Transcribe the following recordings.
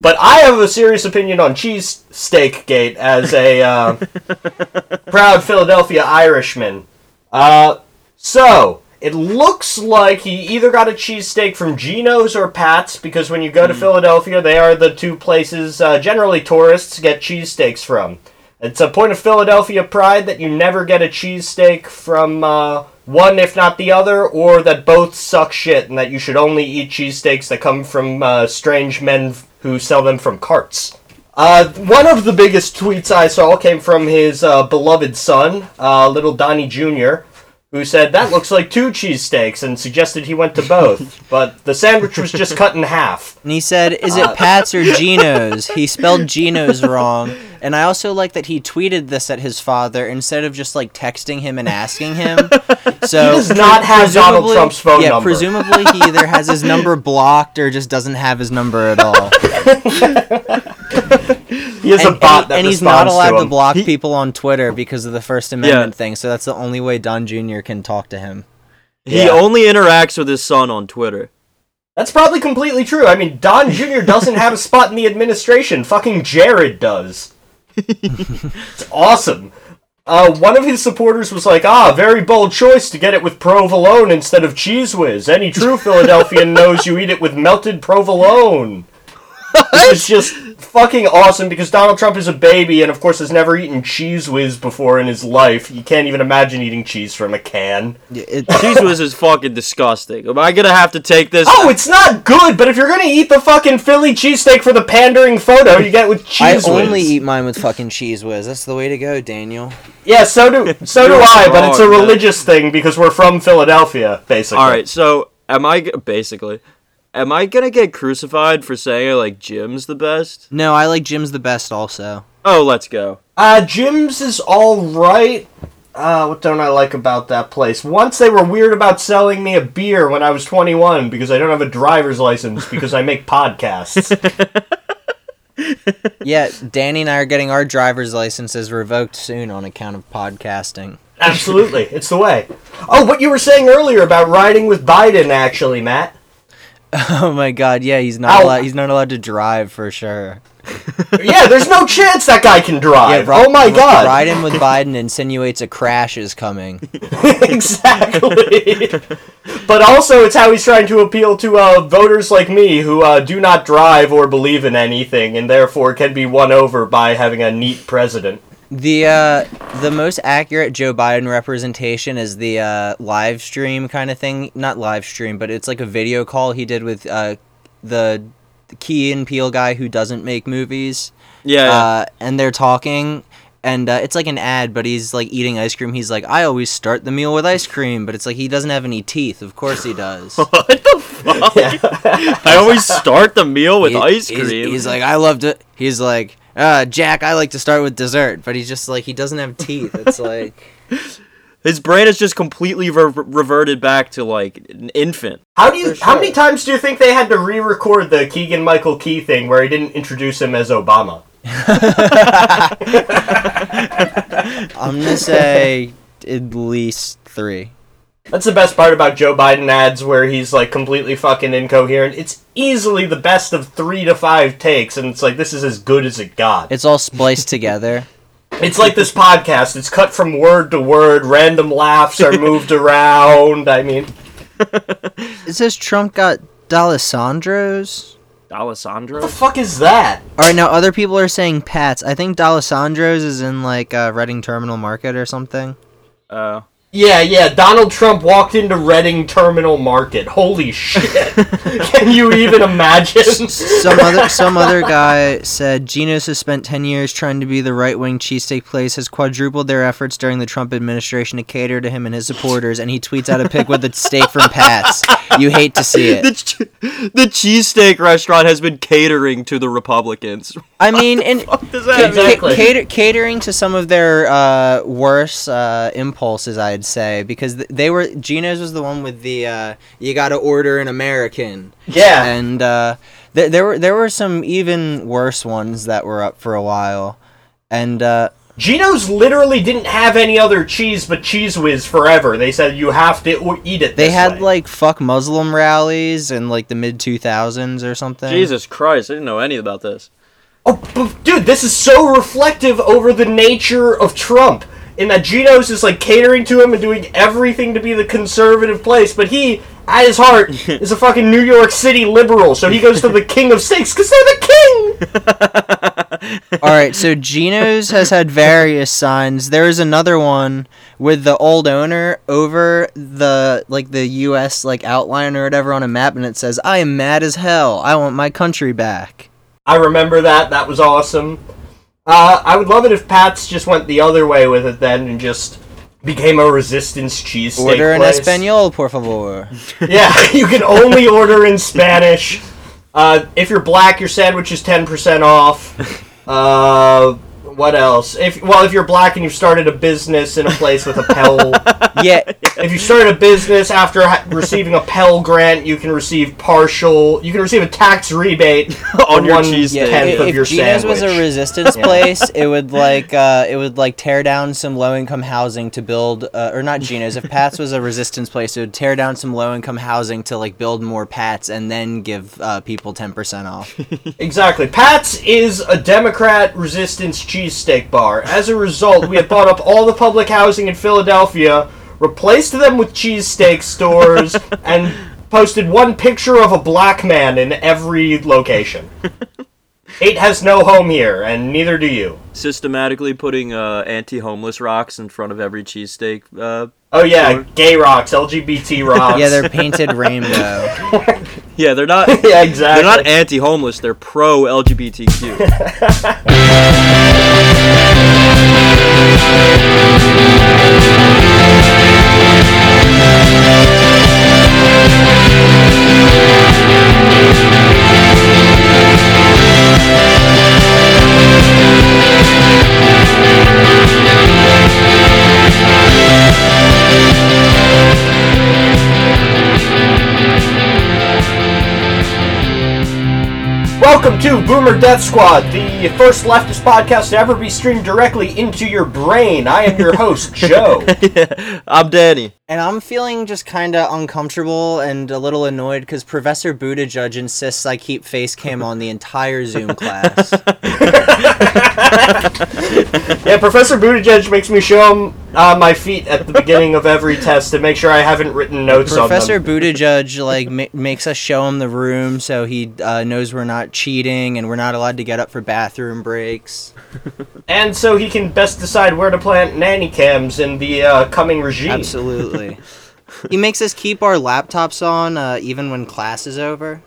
But I have a serious opinion on cheese steak gate as a uh, proud Philadelphia Irishman. Uh, so it looks like he either got a cheesesteak from Geno's or Pat's because when you go to Philadelphia, they are the two places uh, generally tourists get cheesesteaks from. It's a point of Philadelphia pride that you never get a cheesesteak from uh, one, if not the other, or that both suck shit and that you should only eat cheesesteaks that come from uh, strange men who sell them from carts. Uh, one of the biggest tweets I saw came from his uh, beloved son, uh, little Donnie Jr., who said, That looks like two cheesesteaks, and suggested he went to both. but the sandwich was just cut in half. And he said, "Is it uh, Pat's or Geno's?" He spelled Geno's wrong. And I also like that he tweeted this at his father instead of just like texting him and asking him. So He does not have Donald presumably- Trump's phone yeah, number. presumably he either has his number blocked or just doesn't have his number at all. He has and, a bot and, that and he's not allowed to to, block He- people on Twitter because of the First Amendment thing. So that's the only way Don Jr. can talk to him. He Yeah. only interacts with his son on Twitter. That's probably completely true. I mean, Don Jr. doesn't have a spot in the administration. Fucking Jared does. it's awesome. Uh, one of his supporters was like, ah, very bold choice to get it with provolone instead of Cheez Whiz. Any true Philadelphian knows you eat it with melted provolone. It's just fucking awesome because Donald Trump is a baby and, of course, has never eaten Cheez Whiz before in his life. You can't even imagine eating cheese from a can. It, Cheez Whiz is fucking disgusting. Am I gonna have to take this? Oh, it's not good, but if you're gonna eat the fucking Philly cheesesteak for the pandering photo, you get with Cheese I cheese only eat mine with fucking Cheez Whiz. That's the way to go, Daniel. Yeah, so do so do You're I, but it's a wrong, man. religious thing because we're from Philadelphia, basically. All right, so am I g- basically? Am I gonna get crucified for saying I like Jim's the best? No, I like Jim's the best also. Oh, let's go. Uh, Jim's is all right. Uh, what don't I like about that place? Once they were weird about selling me a beer when I was 21 because I don't have a driver's license because I make podcasts. Yeah, Danny and I are getting our driver's licenses revoked soon on account of podcasting. Absolutely, it's the way. Oh, what you were saying earlier about riding with Biden, actually, Matt. Oh my god, yeah, he's not Ow. allowed he's not allowed to drive for sure. yeah, there's no chance that guy can drive. ri- oh my god. Riding with Biden insinuates a crash is coming. exactly. but also, it's how he's trying to appeal to uh, voters like me who uh, do not drive or believe in anything, and therefore can be won over by having a neat president. The uh the most accurate Joe Biden representation is the uh live stream kind of thing. Not live stream, but it's like a video call he did with uh the Key and Peele guy who doesn't make movies. Yeah. Uh and they're talking and uh, it's like an ad, but he's like eating ice cream. He's like, I always start the meal with ice cream, but it's like he doesn't have any teeth. Of course he does. what the fuck? I always start the meal with He- ice he's- cream. He's, like, I love to. He's like, uh, Jack, I like to start with dessert, but he's just like, he doesn't have teeth. It's like, His brain has just completely ver- reverted back to like an infant. How do you? For How many times do you think they had to re-record the Keegan Michael Key thing where he didn't introduce him as Obama? I'm gonna say at least three. That's the best part about Joe Biden ads where he's like completely fucking incoherent. It's easily the best of three to five takes, and it's like this is as good as it got. It's all spliced together. It's like this podcast. It's cut from word to word. Random laughs are moved around. I mean, It says Trump got D'Alessandro's. Alessandro? what the fuck is that? All right, now other people are saying Pat's. I think D'Alessandro's is in like uh, Reading Terminal Market or something. Uh, Yeah, yeah. Donald Trump walked into Reading Terminal Market. Holy shit! Can you even imagine? Some other some other guy said Geno's has spent ten years trying to be the right wing cheesesteak place, has quadrupled their efforts during the Trump administration to cater to him and his supporters, and he tweets out a pic with a steak from Pat's. You hate to see the it. the cheesesteak restaurant has been catering to the Republicans. I mean, and What does ca- Exactly. cater- catering to some of their uh, worse uh, impulses, I'd say, because they were Geno's was the one with the uh, you got to order an American, yeah. and uh, th- there were there were some even worse ones that were up for a while, and uh, Geno's literally didn't have any other cheese but Cheez Whiz forever. They said you have to o- eat it. They this had way. like fuck Muslim rallies in like the mid 2000s or something. Jesus Christ, I didn't know any about this. Oh, but dude, this is so reflective over the nature of Trump. In that Geno's is like catering to him and doing everything to be the conservative place, but he, at his heart, is a fucking New York City liberal. So he goes to the king of steaks because they're the king. All right, so Geno's has had various signs. There is another one with the old owner over the like the U.S. like outline or whatever on a map, and it says, "I am mad as hell. I want my country back." I remember that. That was awesome. Uh, I would love it if Pats just went the other way with it then and just became a resistance cheesesteak Order in place. español, por favor. Yeah, you can only order in Spanish. Uh, if you're black, your sandwich is ten percent off. Uh, what else? If well, if you're black and you've started a business in a place with a Pell, Yeah, if you started a business after ha- receiving a Pell grant, you can receive partial. You can receive a tax rebate On your yeah. tenth If, of your if Geno's sandwich. was a resistance place, it would like uh, it would like tear down some low income housing to build, uh, or not Geno's. If Pat's was a resistance place, it would tear down some low income housing to like build more Pats and then give uh, people ten percent off. Exactly. Pat's is a Democrat resistance cheesesteak bar. As a result, we have bought up all the public housing in Philadelphia, replaced them with cheesesteak stores, and posted one picture of a black man in every location. Eight has no home here, and neither do you. Systematically putting uh, anti-homeless rocks in front of every cheesesteak. Uh, Oh yeah, Sure. gay rocks, LGBT rocks. yeah, they're painted rainbow. yeah, they're not. yeah, exactly. They're not anti-homeless. They're pro-LGBTQ. Thank Welcome to Boomer Death Squad, the first leftist podcast to ever be streamed directly into your brain. I am your host, Joe. I'm Danny. And I'm feeling just kind of uncomfortable and a little annoyed because Professor Buttigieg insists I keep face cam on the entire Zoom class. Yeah, Professor Buttigieg makes me show him uh, my feet at the beginning of every test to make sure I haven't written notes Professor on them. Buttigieg like ma- makes us show him the room so he uh, knows we're not cheating and we're not allowed to get up for bathroom breaks. And so he can best decide where to plant nanny cams in the uh, coming regime. Absolutely. He makes us keep our laptops on uh, even when class is over.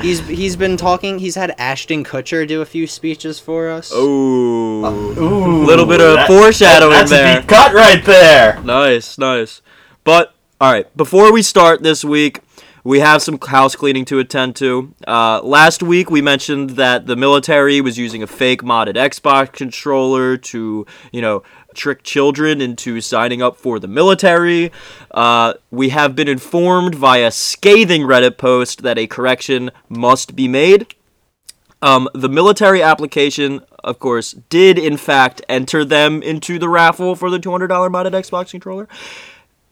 he's he's been talking. He's had Ashton Kutcher do a few speeches for us. Ooh. Ooh, Little bit of that- foreshadowing that's there. a cut right there. Nice, nice. But all right, before we start this week, we have some house cleaning to attend to. Uh, last week we mentioned that the military was using a fake modded Xbox controller to, you know, trick children into signing up for the military. Uh, we have been informed via scathing Reddit post that a correction must be made. Um, the military application, of course, did in fact enter them into the raffle for the $200 modded Xbox controller.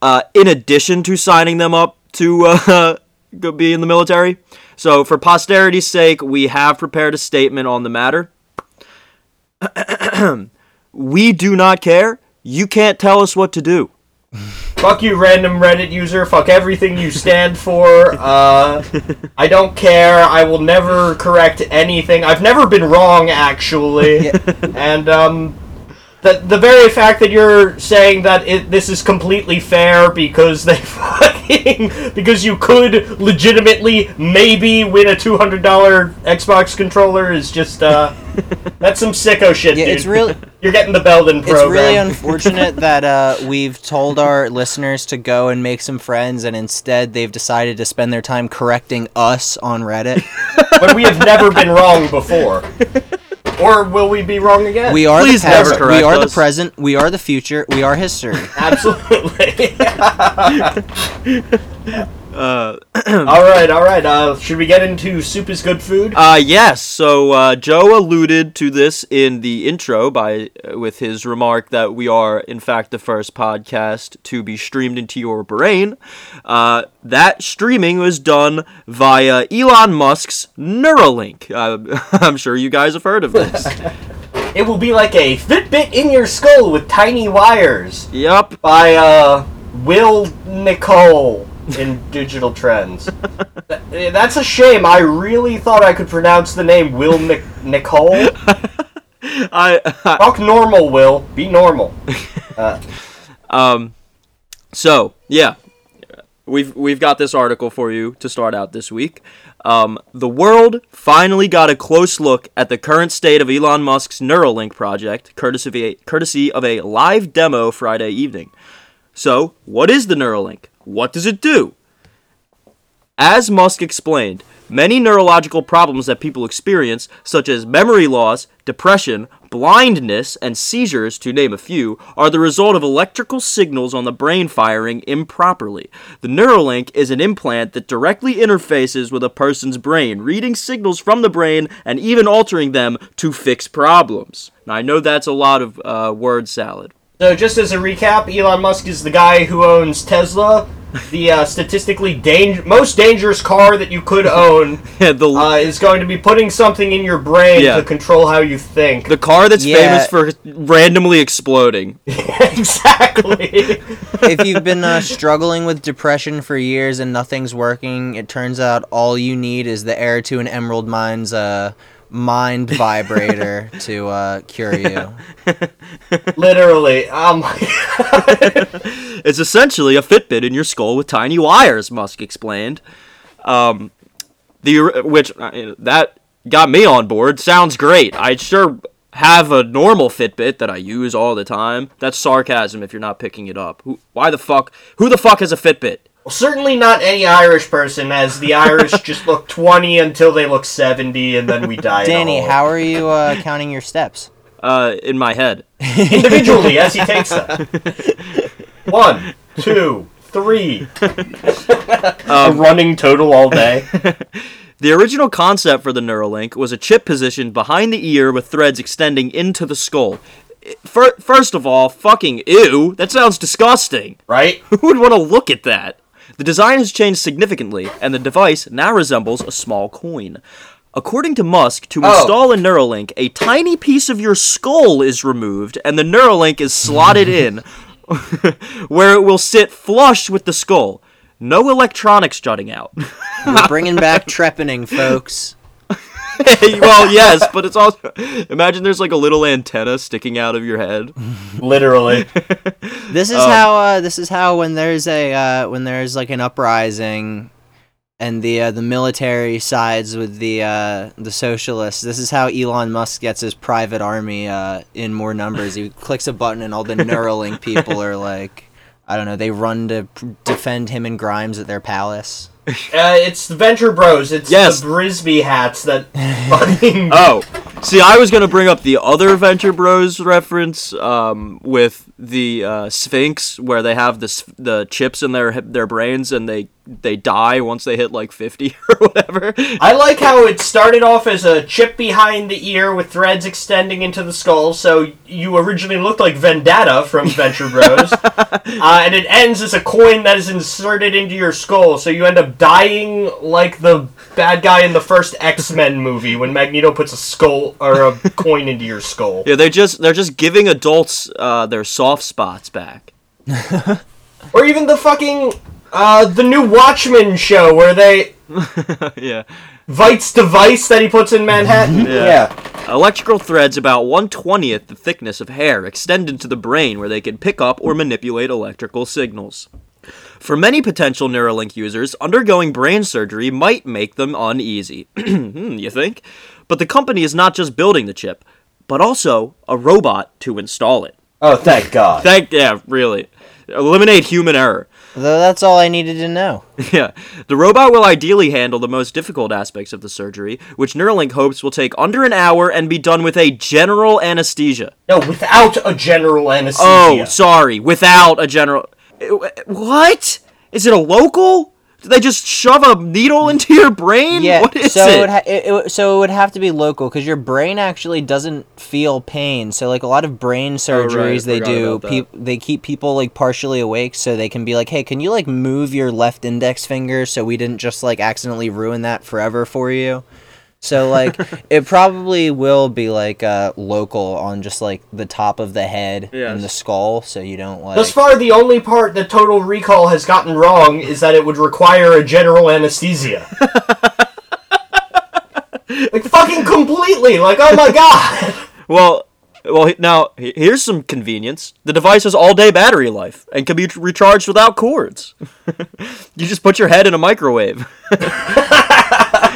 Uh, in addition to signing them up to uh, be in the military. So, for posterity's sake, we have prepared a statement on the matter. we do not care. You can't tell us what to do. Fuck you, random Reddit user. Fuck everything you stand for. Uh, I don't care. I will never correct anything. I've never been wrong, actually. And um, the the very fact that you're saying that it, this is completely fair because they fucking because you could legitimately maybe win a two hundred dollar Xbox controller is just uh, that's some sicko shit, Yeah, dude. it's really You're getting the Belden program. it's really unfortunate that uh, we've told our listeners to go and make some friends, and instead they've decided to spend their time correcting us on Reddit. but we have never been wrong before. Or will we be wrong again? We are Please the never past, we correct are the present, we are the future, we are history. Absolutely. Uh, all right, all right. Uh, should we get into soup is good food? Uh, yes. So uh, Joe alluded to this in the intro by uh, with his remark that we are, in fact, the first podcast to be streamed into your brain. Uh, that streaming was done via Elon Musk's Neuralink. Uh, I'm sure you guys have heard of this. it will be like a Fitbit in your skull with tiny wires yep. by uh, Will Nicol in Digital Trends. Th- That's a shame. I really thought I could pronounce the name Will Nic- Nicol. I, I Talk normal, Will. Be normal. Uh, Um, so yeah, we've we've got this article for you to start out this week. Um, the world finally got a close look at the current state of Elon Musk's Neuralink project, courtesy of a, courtesy of a live demo Friday evening. So, what is the Neuralink? What does it do? As Musk explained, many neurological problems that people experience, such as memory loss, depression, blindness, and seizures, to name a few, are the result of electrical signals on the brain firing improperly. The Neuralink is an implant that directly interfaces with a person's brain, reading signals from the brain and even altering them to fix problems. Now, I know that's a lot of uh, word salad. So, just as a recap, Elon Musk is the guy who owns Tesla, the uh, statistically dang- most dangerous car that you could own. Yeah, the, Uh, is going to be putting something in your brain Yeah. to control how you think. the car that's Yeah. famous for randomly exploding. exactly. if you've been uh, struggling with depression for years and nothing's working, it turns out all you need is the heir to an Emerald Mine's uh, mind vibrator to uh, cure you. Literally. Um. It's essentially a Fitbit in your skull with tiny wires, Musk explained. Um, the which uh, that got me on board. Sounds great. I sure have a normal Fitbit that I use all the time. That's sarcasm if you're not picking it up. Who, why the fuck? Who the fuck has a Fitbit? Certainly not any Irish person, as the Irish just look 20 until they look 70, and then we die. Danny, hole. how are you uh, counting your steps? Uh, in my head. Individually, as he takes them. One, two, three. a running total all day. The original concept for the Neuralink was a chip positioned behind the ear with threads extending into the skull. First of all, fucking ew, that sounds disgusting. Right? Who would want to look at that? The design has changed significantly, and the device now resembles a small coin. According to Musk, to Oh. install a Neuralink, a tiny piece of your skull is removed, and the Neuralink is slotted in, where it will sit flush with the skull. No electronics jutting out. We're bringing back trepanning, folks. well, yes, but it's also imagine there's like a little antenna sticking out of your head. Literally. This is how uh, this is how when there's a uh, when there's like an uprising and the uh, the military sides with the uh, the socialists. This is how Elon Musk gets his private army uh, in more numbers. He clicks a button and all the Neuralink people are like I don't know, they run to defend him and Grimes at their palace. Uh, it's the Venture Bros. It's Yes. the Brisby hats that fucking. Oh, see, I was gonna bring up the other Venture Bros reference um, with the uh, Sphinx, where they have the the chips in their their brains and they they die once they hit like fifty or whatever. I like how it started off as a chip behind the ear with threads extending into the skull, so you originally looked like Vendetta from Venture Bros. uh, and it ends as a coin that is inserted into your skull, so you end up dying like the bad guy in the first X Men movie when Magneto puts a skull or a coin into your skull. Yeah, they're just they're just giving adults uh, their soft spots back. Or even the fucking. Uh, the new Watchmen show where they. yeah. Veidt's device that he puts in Manhattan? yeah. Electrical threads about 120th the thickness of hair extend into the brain where they can pick up or manipulate electrical signals. For many potential Neuralink users, undergoing brain surgery might make them uneasy. Hmm, you think? But the company is not just building the chip, but also a robot to install it. Oh, thank God. Thank yeah, really. Eliminate human error. Though that's all I needed to know. Yeah. The robot will ideally handle the most difficult aspects of the surgery, which Neuralink hopes will take under an hour and be done with a general anesthesia. No, without a general anesthesia. Oh, sorry, without a general. Uh, What? Is it a local? Do they just shove a needle mm. into your brain? Yeah, What is so it? would ha- it, it so it would have to be local because your brain actually doesn't feel pain. So like a lot of brain oh, surgeries they Oh, forgot do, about that. peop they keep people like partially awake so they can be like, hey, can you like move your left index finger so we didn't just like accidentally ruin that forever for you. So like it probably will be like uh, local on just like the top of the head Yes. and the skull, so you don't like. Thus far, the only part that Total Recall has gotten wrong is that it would require a general anesthesia. like fucking completely. Like, oh my god. Well, well. Now here's some convenience. The device has all-day battery life and can be recharged without cords. you just put your head in a microwave.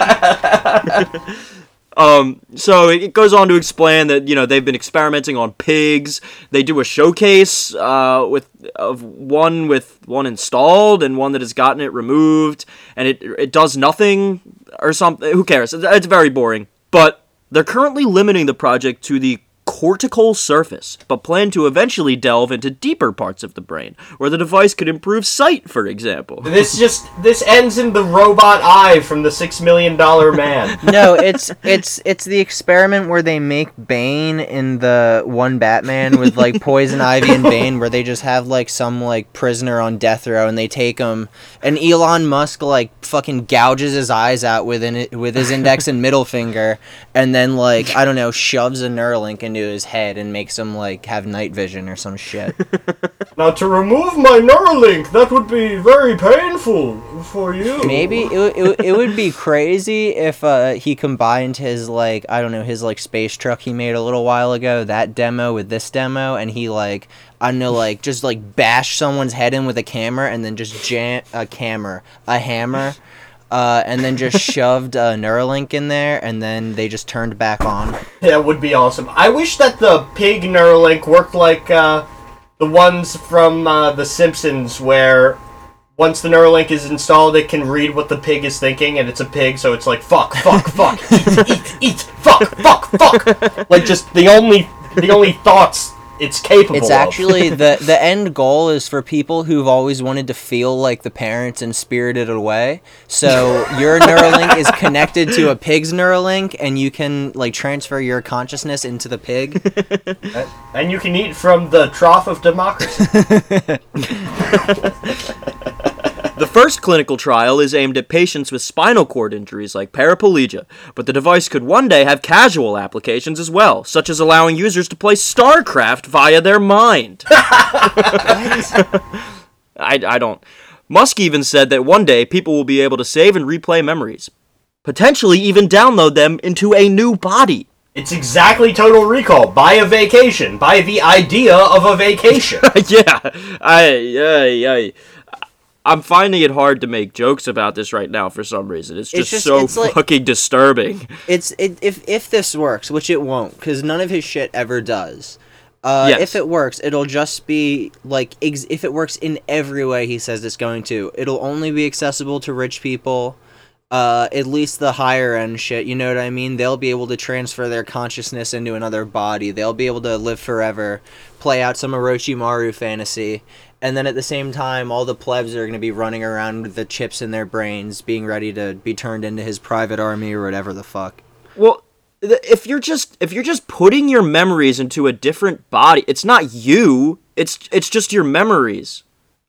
um. So it goes on to explain that you know they've been experimenting on pigs. They do a showcase uh, with of one with one installed and one that has gotten it removed, and it it does nothing or something. Who cares? It's- It's very boring. But they're currently limiting the project to the cortical surface, but plan to eventually delve into deeper parts of the brain, where the device could improve sight, for example. This just this ends in the robot eye from the Six Million Dollar Man. no, it's it's it's the experiment where they make Bane in the one Batman with like Poison Ivy and Bane, where they just have like some like prisoner on death row and they take him, and Elon Musk like fucking gouges his eyes out with it with his index and middle finger, and then like I don't know shoves a Neuralink into his head and makes him like have night vision or some shit. now to remove my Neuralink, that would be very painful for you. Maybe it, would- it, would- it would be crazy if uh, he combined his like I don't know his like space truck he made a little while ago that demo with this demo and he like I don't know like just like bash someone's head in with a camera and then just jam a camera a hammer uh, and then just shoved a Neuralink in there and then they just turned back on. That would be awesome. I wish that the pig Neuralink worked like uh, the ones from uh, The Simpsons, where once the Neuralink is installed, it can read what the pig is thinking, and it's a pig, so it's like fuck, fuck, fuck, eat, eat, eat, fuck, fuck, fuck. Like just the only the only thoughts it's capable. It's actually the the end goal is for people who've always wanted to feel like the parents in Spirited Away. So your Neuralink is connected to a pig's Neuralink, and you can like transfer your consciousness into the pig. and you can eat from the trough of democracy. The first clinical trial is aimed at patients with spinal cord injuries like paraplegia, but the device could one day have casual applications as well, such as allowing users to play StarCraft via their mind. I, I don't. Musk even said that one day people will be able to save and replay memories, potentially even download them into a new body. It's exactly Total Recall. Buy a vacation. Buy the idea of a vacation. yeah, I, I, I, I'm finding it hard to make jokes about this right now for some reason. It's just, just- so it's like- fucking disturbing. It's it, if if this works, which it won't, because none of his shit ever does. Uh, Yes. If it works, it'll just be like ex- if it works in every way he says it's going to. It'll only be accessible to rich people. Uh, at least the higher end shit, you know what I mean? They'll be able to transfer their consciousness into another body. They'll be able to live forever, play out some Orochimaru fantasy, and then at the same time, all the plebs are going to be running around with the chips in their brains, being ready to be turned into his private army or whatever the fuck. Well, if you're just if you're just putting your memories into a different body, it's not you. It's it's just your memories.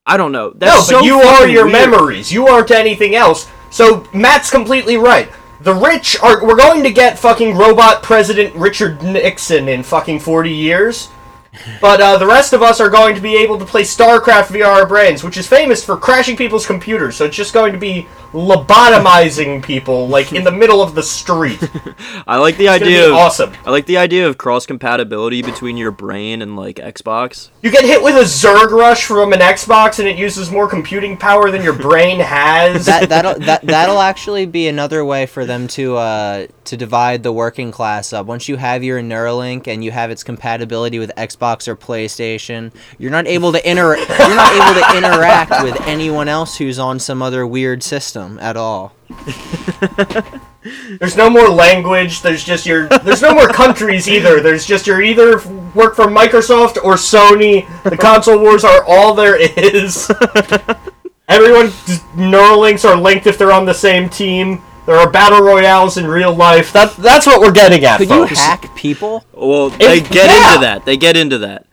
I don't know. No, That's but so you are your weird. memories. You aren't anything else. So Matt's completely right. The rich are. We're going to get fucking robot President Richard Nixon in fucking 40 years. But uh, the rest of us are going to be able to play StarCraft via our brains, which is famous for crashing people's computers. So it's just going to be lobotomizing people, like in the middle of the street. I like the It's idea be of awesome. I like the idea of cross compatibility between your brain and like Xbox. You get hit with a Zerg rush from an Xbox, and it uses more computing power than your brain has. that that'll that that'll actually be another way for them to uh to divide the working class up. Once you have your Neuralink and you have its compatibility with Xbox or PlayStation, you're not able to inter you're not able to interact with anyone else who's on some other weird system at all. There's no more language. There's just your. There's no more countries either. There's just your either work for Microsoft or Sony. The console wars are all there is. Everyone Neuralinks are linked if they're on the same team. There are battle royales in real life. That that's what we're getting at, Could you hack people? Well, they If- get yeah. into that. They get into that.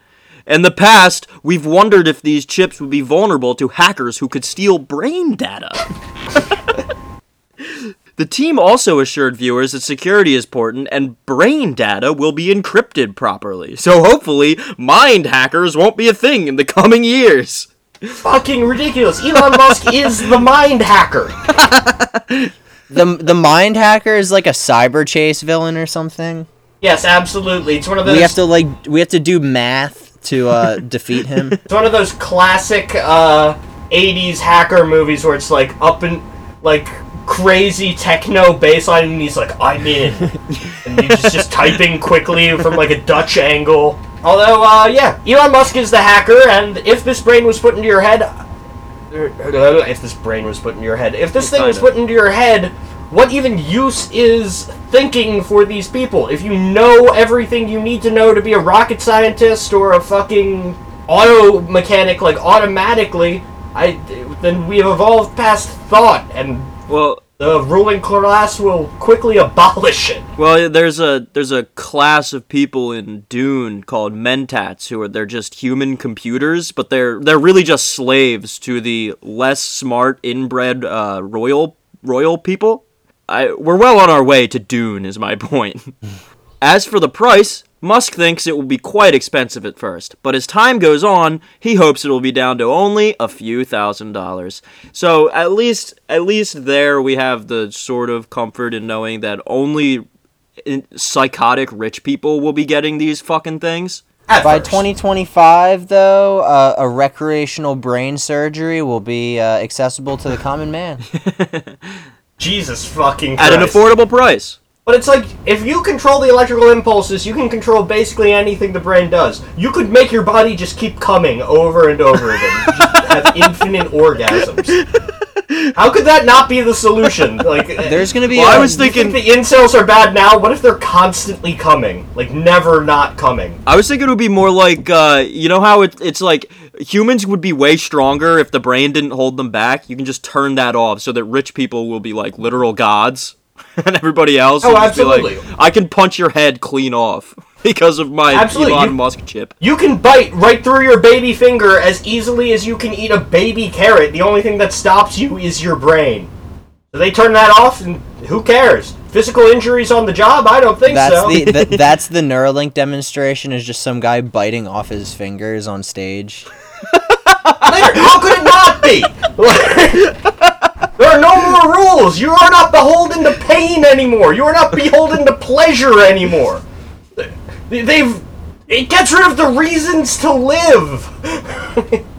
In the past, we've wondered if these chips would be vulnerable to hackers who could steal brain data. the team also assured viewers that security is important and brain data will be encrypted properly. So hopefully, mind hackers won't be a thing in the coming years. Fucking ridiculous. Elon Musk is the mind hacker. The the mind hacker is like a cyber chase villain or something. Yes, absolutely. It's one of those. We have to like we have to do math to uh, defeat him. It's one of those classic uh, 80s hacker movies where it's like up and like crazy techno bassline and he's like, I'm in. and he's just, just typing quickly from like a Dutch angle. Although, uh, yeah, Elon Musk is the hacker, and if this brain was put into your head. If this brain was put into your head. If this thing was put into your head, what even use is thinking for these people? If you know everything you need to know to be a rocket scientist or a fucking auto mechanic, like automatically, I then we have evolved past thought, and Well, the ruling class will quickly abolish it. Well, there's a there's a class of people in Dune called Mentats who are they're just human computers, but they're they're really just slaves to the less smart inbred uh, royal royal people. I we're well on our way to Dune, is my point. As for the price, Musk thinks it will be quite expensive at first, but as time goes on, he hopes it will be down to only a few thousand dollars. So at least at least there we have the sort of comfort in knowing that only psychotic rich people will be getting these fucking things. At By first. 2025, though, uh, a recreational brain surgery will be uh, accessible to the common man. Jesus fucking At an affordable price. But it's like, if you control the electrical impulses, you can control basically anything the brain does. You could make your body just keep coming over and over again. just have infinite orgasms. How could that not be the solution? Like, There's gonna be. Well, I a- was thinking- think the incels are bad now? What if they're constantly coming? Like, never not coming? I was thinking it would be more like, uh, you know how it, it's like humans would be way stronger if the brain didn't hold them back. You can just turn that off so that rich people will be like literal gods, and everybody else Oh, will just be absolutely. like, I can punch your head clean off because of my Absolutely, Elon you- Musk chip. You can bite right through your baby finger as easily as you can eat a baby carrot. The only thing that stops you is your brain. So they turn that off, and who cares? Physical injuries on the job? I don't think That's so. the th- that's the Neuralink demonstration. Is just some guy biting off his fingers on stage. How could it not be? There are no more rules. You are not beholden to pain anymore. You are not beholden to pleasure anymore. They- They've. It gets rid of the reasons to live.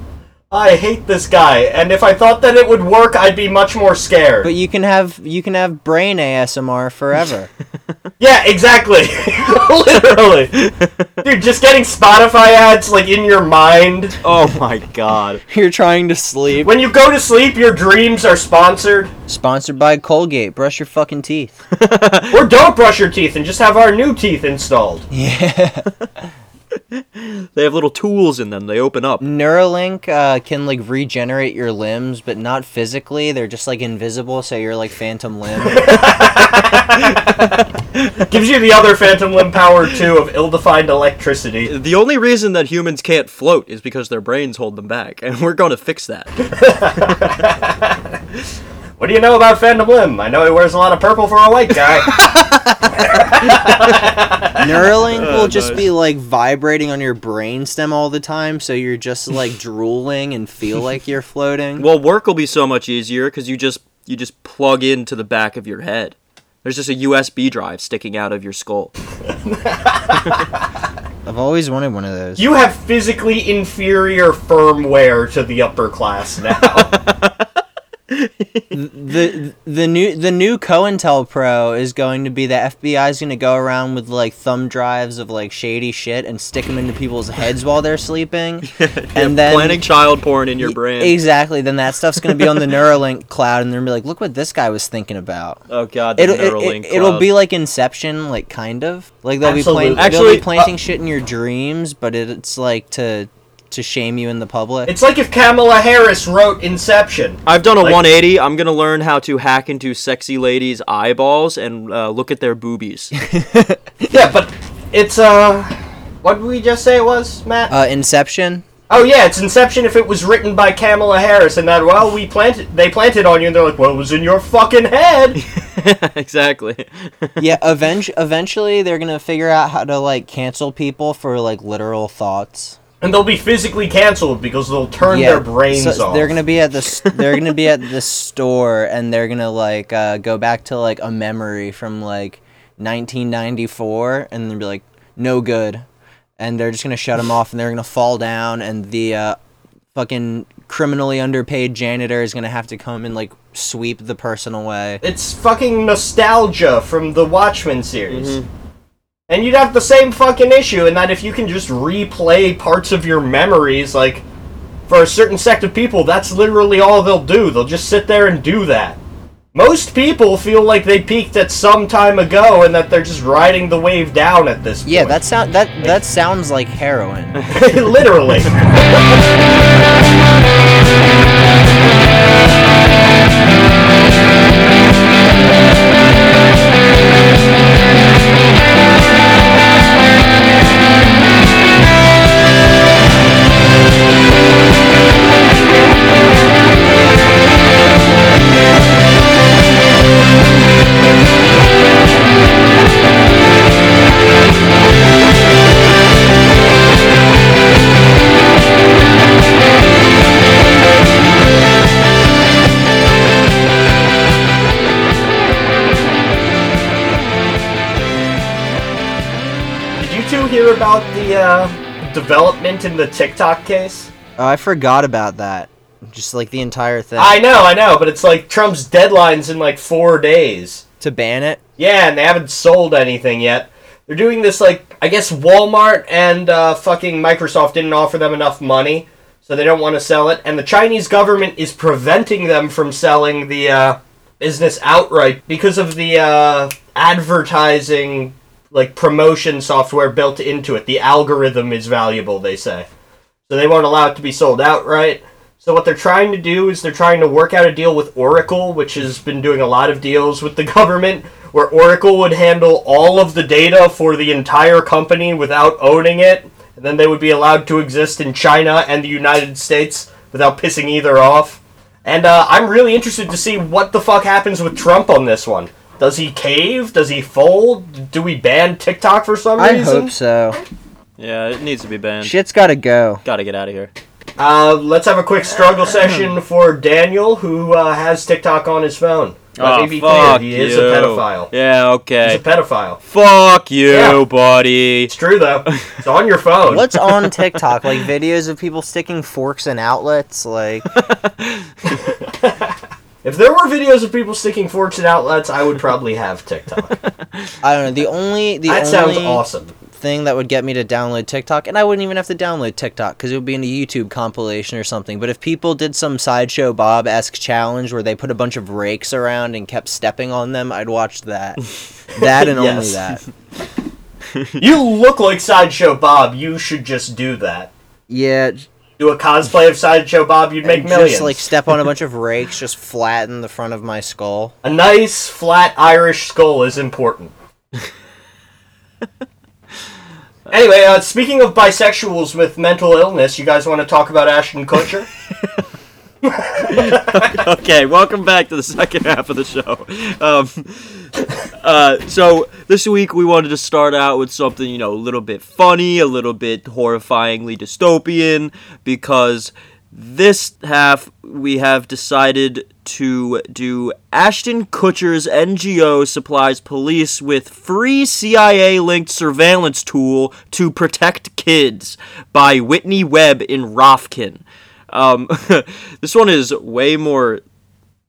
I hate this guy, and if I thought that it would work, I'd be much more scared. But you can have you can have brain ASMR forever. yeah, exactly. Literally. Dude, just getting Spotify ads, like, in your mind. Oh my god. You're trying to sleep. When you go to sleep, your dreams are sponsored. Sponsored by Colgate. Brush your fucking teeth. Or don't brush your teeth and just have our new teeth installed. Yeah. They have little tools in them. They open up. Neuralink uh, can like regenerate your limbs, but not physically. They're just like invisible, so you're like phantom limb. Gives you the other phantom limb power too of ill-defined electricity. The only reason that humans can't float is because their brains hold them back, and we're going to fix that. What do you know about phantom limb? I know he wears a lot of purple for a white guy. Neuralink oh, will just nice. be like vibrating on your brain stem all the time, so you're just like drooling and feel like you're floating. Well, work will be so much easier because you just you just plug into the back of your head. There's just a USB drive sticking out of your skull. I've always wanted one of those. you have physically inferior firmware to the upper class now. The the new the new COINTELPRO is going to be the FBI is going to go around with like thumb drives of like shady shit and stick them into people's heads while they're sleeping, and then planning child porn in your brain. Exactly. Then that stuff's going to be on the Neuralink cloud, and they're gonna be like, "Look what this guy was thinking about." Oh god, the It'll, it, Neuralink it, will cloud. be like Inception, like kind of like they'll Absolutely. be playing. they'll Actually, be planting uh, shit in your dreams, but it, it's like to to shame you in the public. It's like if Kamala Harris wrote Inception. I've done a Like- 180. I'm gonna learn how to hack into sexy ladies' eyeballs and uh, look at their boobies. Yeah, but it's uh, what did we just say it was, Matt? uh, Inception. oh yeah, it's Inception. If it was written by Kamala Harris, and that well, we planted, they planted on you, and they're like, well, it was in your fucking head. exactly. yeah, event- eventually they're gonna figure out how to like cancel people for like literal thoughts. And they'll be physically canceled because they'll turn yeah, their brains so off. they're gonna be at the they're gonna be at the store and they're gonna like uh, go back to like a memory from like 1994 and they'll be like no good, and they're just gonna shut them off and they're gonna fall down and the uh, fucking criminally underpaid janitor is gonna have to come and like sweep the person away. It's fucking nostalgia from the Watchmen series. Mm-hmm. And you'd have the same fucking issue in that if you can just replay parts of your memories, like, for a certain sect of people, that's literally all they'll do. They'll just sit there and do that. Most people feel like they peaked at some time ago and that they're just riding the wave down at this point. Yeah, that sound that that sounds like heroin. literally. in the TikTok case? Oh, I forgot about that. Just like the entire thing. I know, I know, but it's like Trump's deadline's in like four days. to ban it. Yeah, and they haven't sold anything yet. They're doing this like I guess Walmart and uh, fucking Microsoft didn't offer them enough money, so they don't want to sell it. And the Chinese government is preventing them from selling the uh, business outright because of the uh, advertising like promotion software built into it. The algorithm is valuable, they say. So they won't allow it to be sold outright. So what they're trying to do is they're trying to work out a deal with Oracle, which has been doing a lot of deals with the government, where Oracle would handle all of the data for the entire company without owning it, and then they would be allowed to exist in China and the United States without pissing either off. And uh, I'm really interested to see what the fuck happens with Trump on this one. Does he cave? Does he fold? Do we ban TikTok for some I reason? I hope so. Yeah, it needs to be banned. Shit's gotta go. Gotta get out of here. Uh, let's have a quick struggle session for Daniel, who uh, has TikTok on his phone. Let oh, me be clear, fuck he you. is a pedophile. Yeah, okay. He's a pedophile. Fuck you, Yeah. buddy. It's true though. It's on your phone. What's on TikTok? Like videos of people sticking forks in outlets? Like, If there were videos of people sticking forks in outlets, I would probably have TikTok. I don't know. The only the that only sounds awesome. thing that would get me to download TikTok, and I wouldn't even have to download TikTok because it would be in a YouTube compilation or something. But if people did some sideshow Bob esque challenge where they put a bunch of rakes around and kept stepping on them, I'd watch that. that and only that. You look like Sideshow Bob. You should just do that. Yeah, Do a cosplay of Sideshow Bob, you'd make and millions. just like step on a bunch of rakes, just flatten the front of my skull. a nice, flat Irish skull is important. anyway, uh, speaking of bisexuals with mental illness, you guys want to talk about Ashton Kutcher? okay, welcome back to the second half of the show. Um, uh, so this week we wanted to start out with something you know a little bit funny, a little bit horrifyingly dystopian, because this half we have decided to do Ashton Kutcher's NGO supplies police with free CIA linked surveillance tool to protect kids by Whitney Webb in Rofkin. Um, this one is way more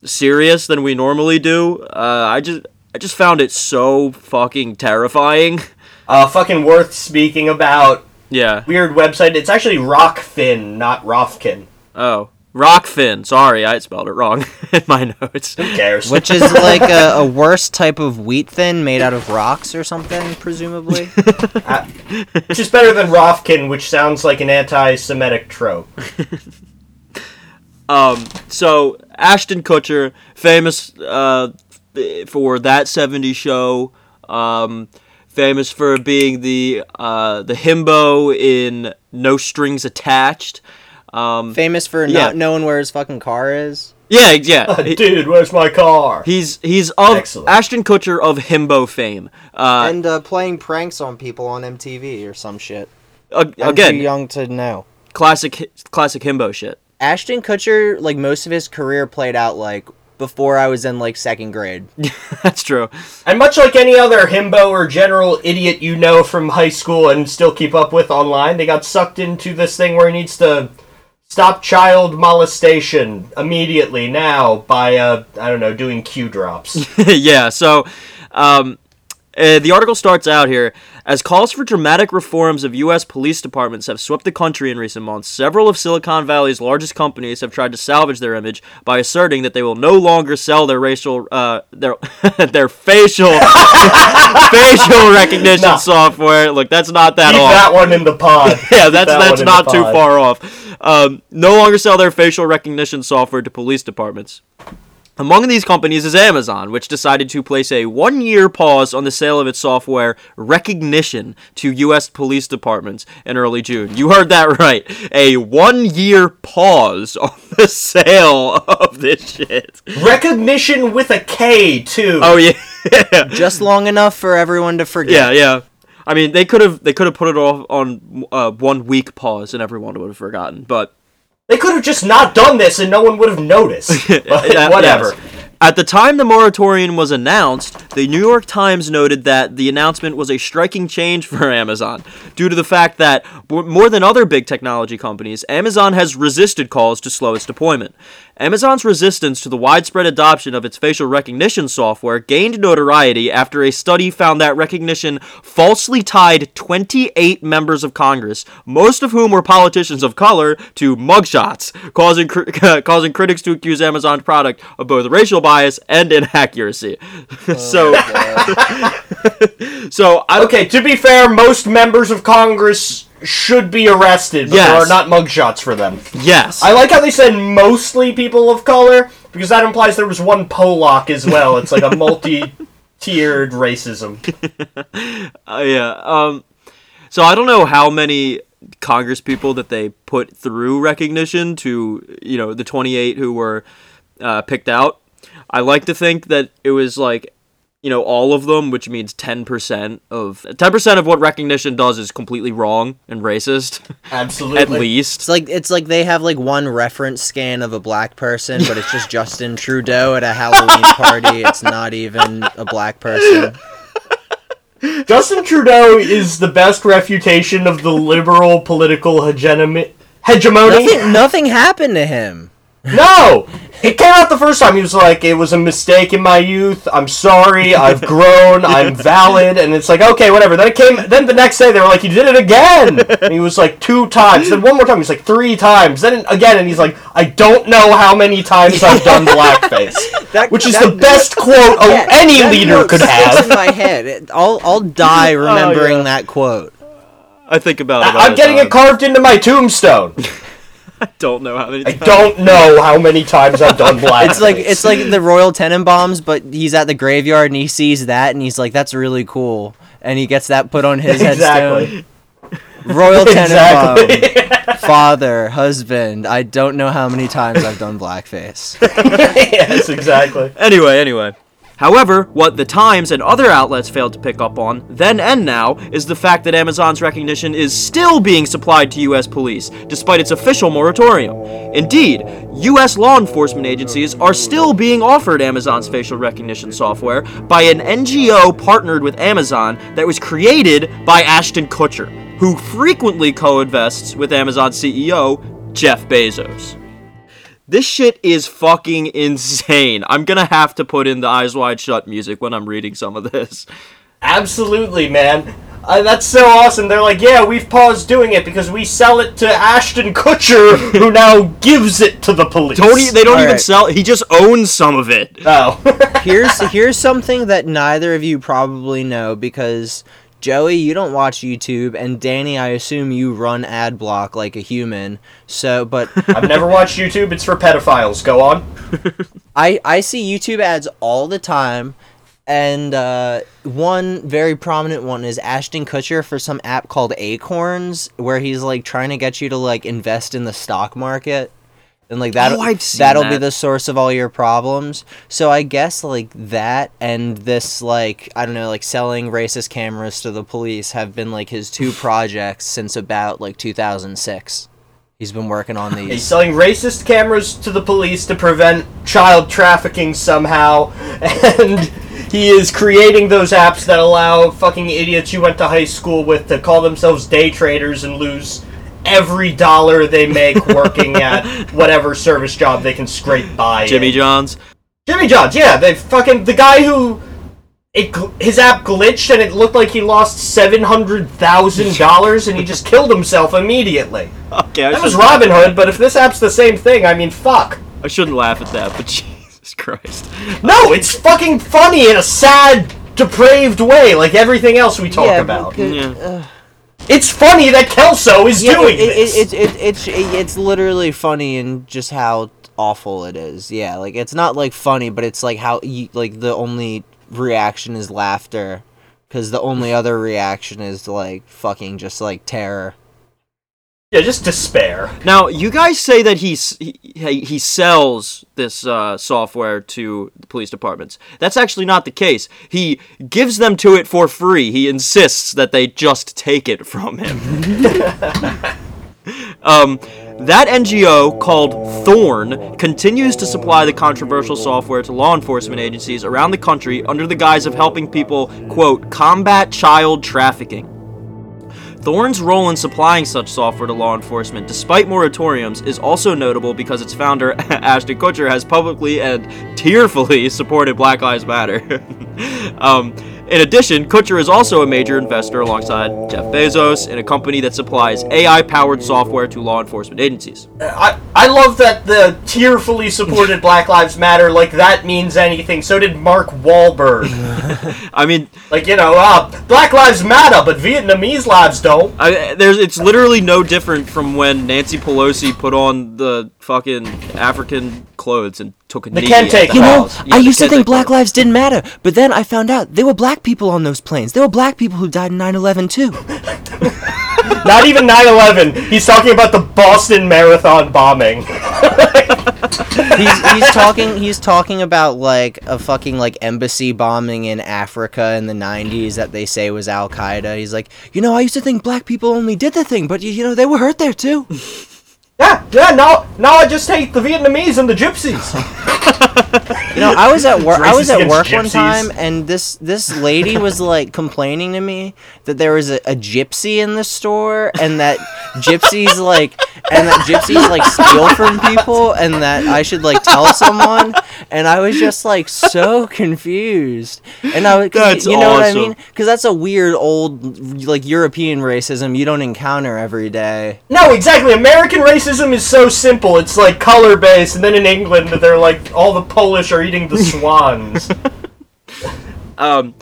serious than we normally do. Uh, I just I just found it so fucking terrifying. uh, fucking worth speaking about. Yeah. Weird website. It's actually Rockfin, not Rofkin. Oh. Rockfin. Sorry, I spelled it wrong in my notes. Who cares? Which is like a, a worse type of wheat thin made out of rocks or something, presumably. Which is better than Rofkin, which sounds like an anti-Semitic trope. Um, so Ashton Kutcher, famous uh, for that '70s show, um, famous for being the uh, the himbo in No Strings Attached. Um, Famous for Yeah. not knowing where his fucking car is. yeah, yeah. he- Dude, where's my car? he's he's of Excellent. Ashton Kutcher of himbo fame. Uh, and uh, playing pranks on people on MTV or some shit. ag- I'm again, too young to know. classic classic himbo shit. Ashton Kutcher, like most of his career played out like before I was in like second grade. That's true. And much like any other himbo or general idiot you know from high school and still keep up with online, they got sucked into this thing where he needs to stop child molestation immediately now by uh I don't know doing Q drops. yeah, so um, uh, the article starts out here as calls for dramatic reforms of U.S. police departments have swept the country in recent months. Several of Silicon Valley's largest companies have tried to salvage their image by asserting that they will no longer sell their racial, uh, their their facial facial recognition Nah. software. Look, that's not that Keep off. that one in the pod. yeah, that's that that's one in the not too far off. Um, no longer sell their facial recognition software to police departments. Among these companies is Amazon, which decided to place a one year pause on the sale of its software Rekognition to U.S. police departments in early June. You heard that right. A one year pause on the sale of this shit. Rekognition with a K too. Oh, yeah. Just long enough for everyone to forget. yeah, yeah. I mean, they could have they could have put it off on uh, one week pause and everyone would have forgotten, but They could have just not done this and no one would have noticed. But whatever. yes. At the time the moratorium was announced, the New York Times noted that the announcement was a striking change for Amazon, due to the fact that, more than other big technology companies, Amazon has resisted calls to slow its deployment. Amazon's resistance to the widespread adoption of its facial recognition software gained notoriety after a study found that Rekognition falsely tied 28 members of Congress, most of whom were politicians of color, to mugshots, causing cri- causing critics to accuse Amazon's product of both racial bias and inaccuracy. Oh, so, so I Okay, to be fair, most members of Congress should be arrested, but there are not mugshots for them. yes, I like how they said mostly people of color, because that implies there was one Polak as well. It's like a multi-tiered racism. Uh, yeah. Um, so I don't know how many Congress people that they put through Rekognition to, you know, the 28 who were uh, picked out. I like to think that it was like, you know, all of them, which means 10% of 10% of what Rekognition does is completely wrong and racist, Absolutely. at least. It's like it's like they have like one reference scan of a black person, but it's just Justin Trudeau at a Halloween party. It's not even a black person. Justin Trudeau is the best refutation of the liberal political hegemony. Hegemony? Nothing, nothing happened to him. No! It came out the first time. He was like, it was a mistake in my youth. I'm sorry. I've grown. I'm valid. And it's like, okay, whatever. Then it came, then the next day they were like, he did it again. And he was like, two times. Then one more time, he's like, three times. Then again, and he's like, I don't know how many times I've done blackface. That- Which is that- the best quote a- Yeah, any leader could sticks have. in my head. It- I'll I'll die oh, remembering yeah. that quote. I think about it. I'm getting time. it carved into my tombstone. Don't know how many. I don't know how many times I've done blackface. It's like it's like the Royal Tenenbaums, but he's at the graveyard and he sees that and he's like, "That's really cool," and he gets that put on his Exactly. headstone. Royal Tenenbaum, exactly. father, husband. I don't know how many times I've done blackface. yes, exactly. Anyway, anyway. However, what the Times and other outlets failed to pick up on, then and now, is the fact that Amazon's Rekognition is still being supplied to US police, despite its official moratorium. Indeed, US law enforcement agencies are still being offered Amazon's facial recognition software by an NGO partnered with Amazon that was created by Ashton Kutcher, who frequently co invests with Amazon CEO Jeff Bezos. This shit is fucking insane. I'm gonna have to put in the eyes wide shut music when I'm reading some of this. Absolutely, man. Uh, that's so awesome. They're like, yeah, we've paused doing it because we sell it to Ashton Kutcher, who now gives it to the police. Tony, they don't even Alright. sell. He just owns some of it. Oh. here's here's something that neither of you probably know because Joey, you don't watch YouTube, and Danny, I assume you run ad block like a human. So, but I've never watched YouTube. It's for pedophiles. Go on. I I see YouTube ads all the time, and uh, one very prominent one is Ashton Kutcher for some app called Acorns, where he's like trying to get you to like invest in the stock market. And like that, Oh, I've seen that'll be the source of all your problems. So I guess like that and this like I don't know like selling racist cameras to the police have been like his two projects since about like 2006. He's been working on these He's selling racist cameras to the police to prevent child trafficking somehow, and he is creating those apps that allow fucking idiots you went to high school with to call themselves day traders and lose every dollar they make working at whatever service job they can scrape by. Jimmy in. John's. Jimmy Johns, yeah, they fucking the guy who it his app glitched and it looked like he lost seven hundred thousand dollars and he just killed himself immediately. Okay, I That was Robinhood, but if this app's the same thing, I mean, fuck. I shouldn't laugh at that, but Jesus Christ. No, it's fucking funny in a sad, depraved way, like everything else we talk Yeah, about. because- Yeah. It's funny that Kelso is Yeah, doing it, it, this. It, it, it, it's it's literally funny and just how awful it is. Yeah, like it's not like funny, but it's like how you, like the only reaction is laughter, because the only other reaction is like fucking just like terror. Yeah, just despair. Now, you guys say that he's, he he sells this uh, software to the police departments. That's actually not the case. He gives them to it for free. He insists that they just take it from him. um, that NGO called Thorn continues to supply the controversial software to law enforcement agencies around the country under the guise of helping people, quote, combat child trafficking. Thorn's role in supplying such software to law enforcement, despite moratoriums, is also notable because its founder, Ashton Kutcher, has publicly and tearfully supported Black Lives Matter. um, in addition, Kutcher is also a major investor alongside Jeff Bezos in a company that supplies AI powered software to law enforcement agencies. I, I love that the tearfully supported Black Lives Matter, like that means anything. So did Mark Wahlberg. I mean, like, you know, uh, Black Lives Matter, but Vietnamese lives don't. I, there's it's literally no different from when Nancy Pelosi put on the fucking African clothes and took a The knee. Kente at the You know, House. I used to think Black clothes. lives didn't matter, but then I found out there were black people on those planes. There were black people who died in 9/11 too. Not even 9 11. He's talking about the Boston Marathon bombing. he's, he's talking he's talking about like a fucking like embassy bombing in Africa in the 90s that they say was Al Qaeda. He's like, "You know, I used to think black people only did the thing, but you, you know, they were hurt there too." Yeah, yeah, now, now I just hate the Vietnamese and the gypsies. You know, I was at work. I was at work against one time, and this this lady was like complaining to me that there was a, a gypsy in the store, and that gypsies like, and that gypsies like steal from people, and that I should like tell someone. And I was just like so confused, and I was, 'cause That's you know what I mean? Because that's a weird old like European racism you don't encounter every day. No, exactly. American racism is so simple. It's like color based, and then in England, they're like all the Polish are eating the swans. Um,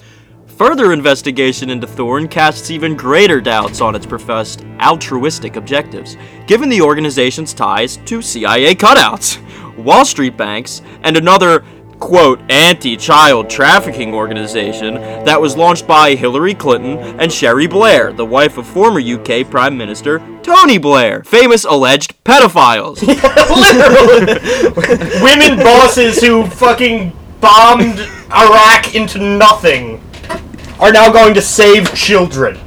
further investigation into Thorn casts even greater doubts on its professed altruistic objectives, given the organization's ties to CIA cutouts, Wall Street banks, and another quote anti-child trafficking organization that was launched by Hillary Clinton and Cherie Blair, the wife of former UK Prime Minister Tony Blair, famous alleged pedophiles. Literally, women bosses who fucking bombed Iraq into nothing are now going to save children.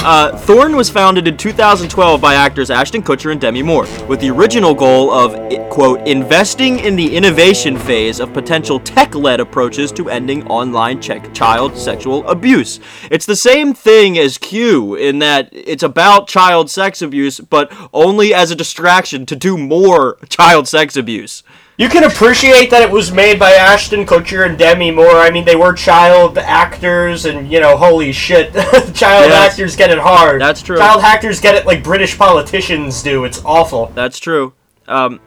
Uh, Thorn was founded in 2012 by actors Ashton Kutcher and Demi Moore, with the original goal of, quote, investing in the innovation phase of potential tech led approaches to ending online child sexual abuse. It's the same thing as Q in that it's about child sex abuse, but only as a distraction to do more child sex abuse. You can appreciate that it was made by Ashton Kutcher and Demi Moore. I mean, they were child actors, and you know, holy shit, child Yes. actors get it hard. That's true. Child actors get it like British politicians do. It's awful. That's true. Um,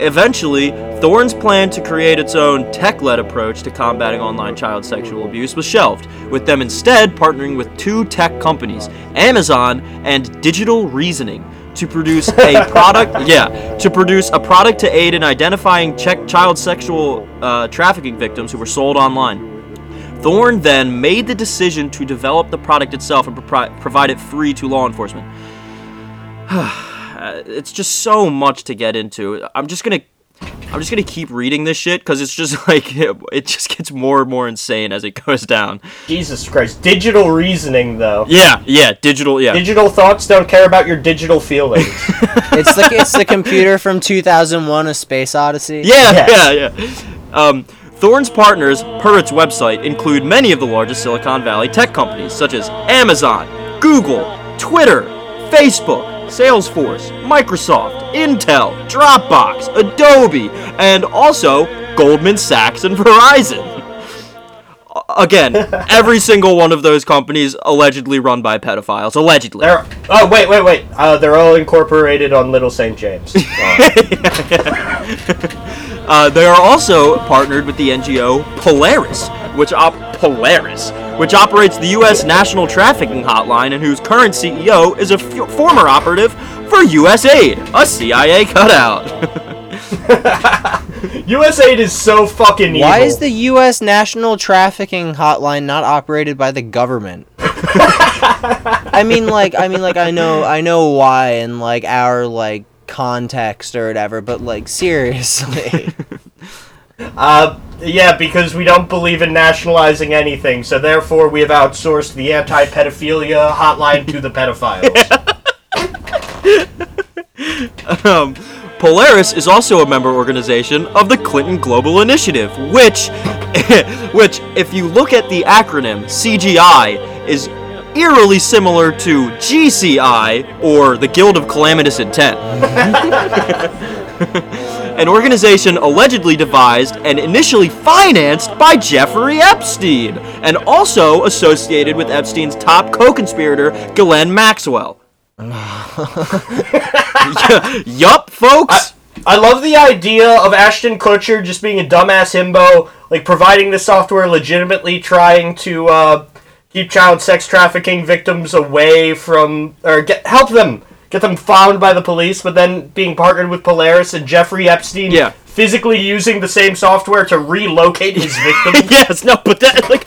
eventually, Thorn's plan to create its own tech-led approach to combating online child sexual abuse was shelved, with them instead partnering with two tech companies, Amazon and Digital Reasoning, to produce a product. Yeah, to produce a product to aid in identifying child sexual uh, trafficking victims who were sold online. Thorn then made the decision to develop the product itself and propri- provide it free to law enforcement. Uh, it's just so much to get into. I'm just gonna, I'm just gonna keep reading this shit because it's just like it, just gets more and more insane as it goes down. Jesus Christ. Digital reasoning, though. Yeah, yeah, digital, yeah, Digital thoughts don't care about your digital feelings. It's the it's the computer from 2001: A Space Odyssey. yeah, Yes. yeah, yeah. Um, Thorn's partners, per its website, include many of the largest Silicon Valley tech companies such as Amazon, Google, Twitter, Facebook, Salesforce, Microsoft, Intel, Dropbox, Adobe, and also Goldman Sachs and Verizon. Again, every single one of those companies allegedly run by pedophiles. Allegedly. They're, oh, wait, wait, wait. Uh, they're all incorporated on Little St. James. Uh, Uh, they are also partnered with the NGO Polaris, which op- Polaris, which operates the U.S. National Trafficking Hotline, and whose current CEO is a f- former operative for USAID, a CIA cutout. USAID is so fucking evil. Why is the U.S. National Trafficking Hotline not operated by the government? I mean, like, I mean, like, I know, I know why, in like our like context or whatever, but like, seriously, Uh, yeah, because we don't believe in nationalizing anything, so therefore we have outsourced the anti-pedophilia hotline to the pedophiles. um, Polaris is also a member organization of the Clinton Global Initiative, which, which, if you look at the acronym CGI, is eerily similar to GCI or the Guild of Calamitous Intent. An organization allegedly devised and initially financed by Jeffrey Epstein, and also associated with Epstein's top co-conspirator, Ghislaine Maxwell. yup, folks. I love the idea of Ashton Kutcher just being a dumbass himbo, like providing the software legitimately trying to uh, keep child sex trafficking victims away from, or get help them, get them found by the police, but then being partnered with Polaris and Jeffrey Epstein Yeah. physically using the same software to relocate his victims. yes, no, but that like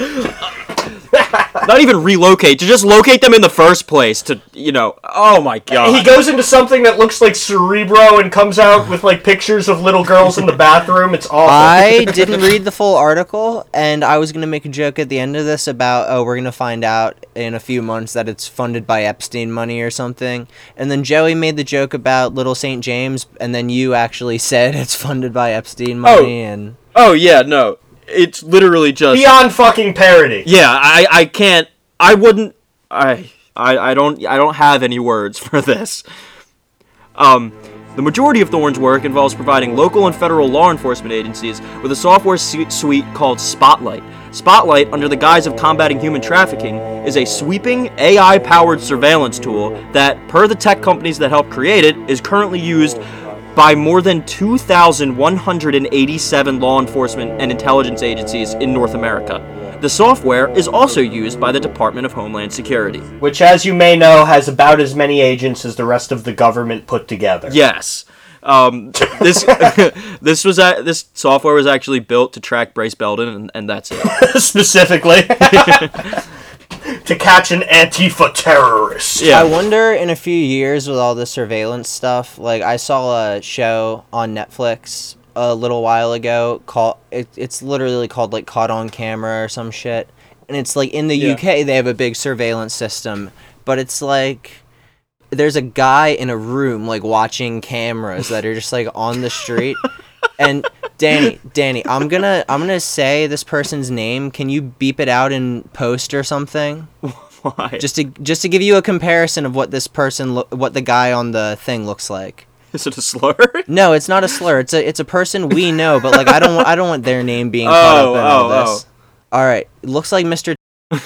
not even relocate to just locate them in the first place to you know. Oh my god. he goes into something that looks like Cerebro and comes out with like pictures of little girls in the bathroom. It's awful. I didn't read the full article, and I was gonna make a joke at the end of this about, oh, we're gonna find out in a few months that it's funded by Epstein money or something, and then Joey made the joke about Little Saint James, and then you actually said it's funded by Epstein oh. money, and oh yeah, no. It's literally just Beyond fucking parody. Yeah, I I can't I wouldn't I I I don't I don't have any words for this. Um the majority of Thorn's work involves providing local and federal law enforcement agencies with a software suite called Spotlight. Spotlight, under the guise of combating human trafficking, is a sweeping AI powered surveillance tool that, per the tech companies that helped create it, is currently used by more than 2,187 law enforcement and intelligence agencies in North America. The software is also used by the Department of Homeland Security. Which, as you may know, has about as many agents as the rest of the government put together. Yes. Um, this this was this software was actually built to track Brace Belden, and, and that's it. Specifically. to catch an Antifa terrorist. Yeah. I wonder in a few years with all the surveillance stuff. Like I saw a show on Netflix a little while ago called it, it's literally called like Caught on Camera or some shit. And it's like in the Yeah. UK they have a big surveillance system, but it's like there's a guy in a room like watching cameras that are just like on the street. and Danny, Danny, I'm gonna I'm gonna say this person's name. Can you beep it out in post or something? Why? just to just to give you a comparison of what this person lo- what the guy on the thing looks like Is it a slur? No, it's not a slur. It's a it's a person we know, but like I don't wa- I don't want their name being caught Oh, up in all oh. All right, looks like Mr. uh,